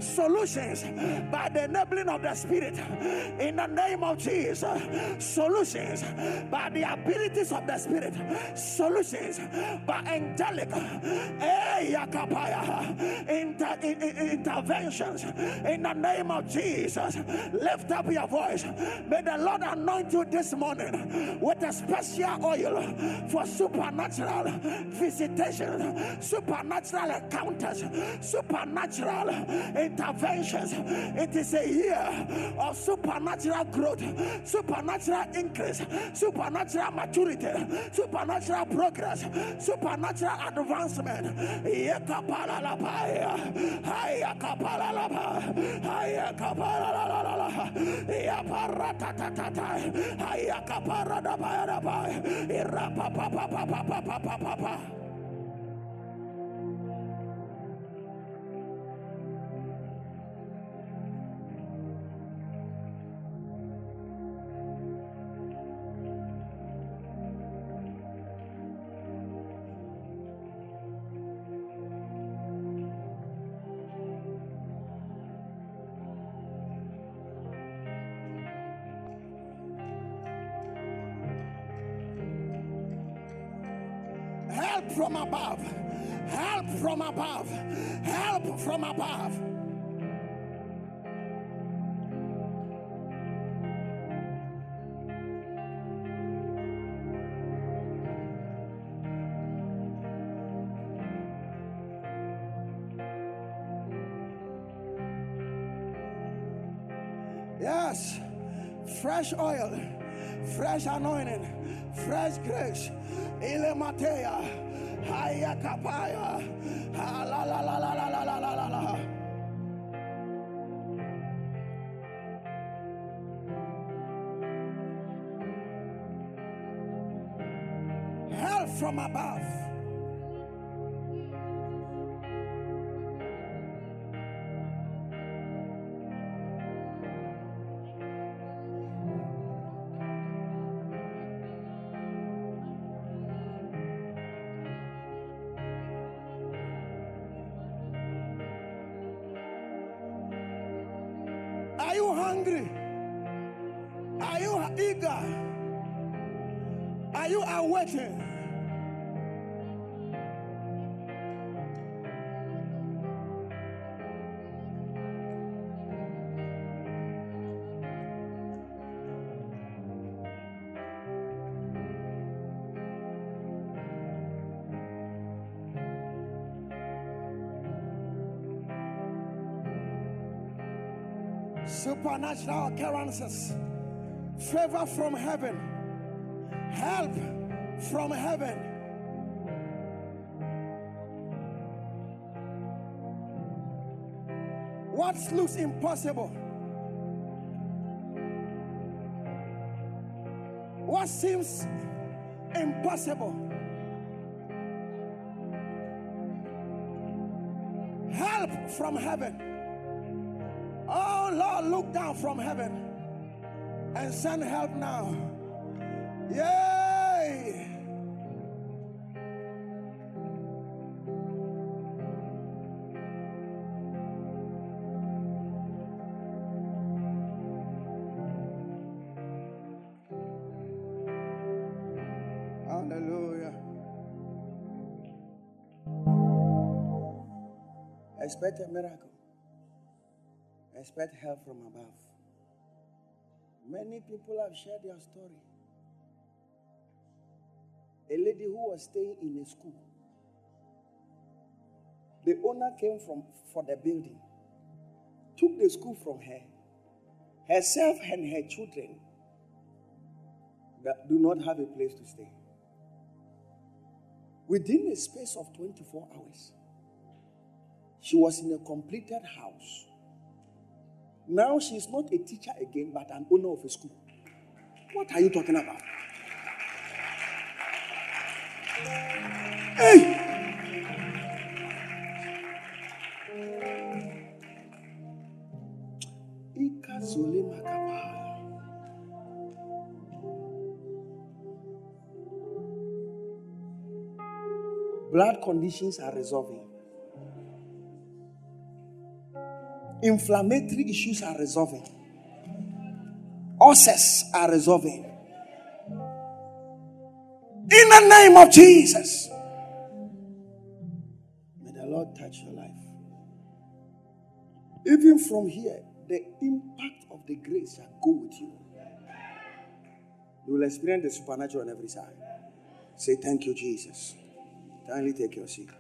Speaker 1: solutions by the enabling of the spirit in the name of Jesus. Solutions by the abilities of the spirit. Solutions by angelic. Eh inter, interventions in the name of Jesus. Lift up your voice. May the Lord anoint you this morning with a special oil for supernatural visitation, supernatural encounters, supernatural interventions. It is a year of supernatural growth, supernatural increase, supernatural maturity, supernatural progress, supernatural advancement. Haya kapala la pa. Haya kapala la la la la. Ya parata ta ta ta. Haya kapara da pa da pa. Ira pa pa pa pa pa pa pa from above. Help from above. Yes, fresh oil, fresh anointing, fresh grace. Ile Matea. Haya kapaya. Ha, la la la la la la la la la. Help from above. Supernatural occurrences, favor from heaven, help from heaven. What looks impossible? What seems impossible? Help from heaven. Lord, look down from heaven and send help now. Yay! Hallelujah. Expect a miracle. Expect help from above. Many people have shared their story. A lady who was staying in a school. The owner came from for the building, took the school from her, herself and her children that do not have a place to stay. Within a space of 24 hours, she was in a completed house. Now she's not a teacher again, but an owner of a school. What are you talking about? Hey! Blood conditions are resolving. Inflammatory issues are resolving. Ulcers are resolving. In the name of Jesus. May the Lord touch your life. Even from here, the impact of the grace shall go with you. You will experience the supernatural on every side. Say, Thank you, Jesus. Kindly take your seat.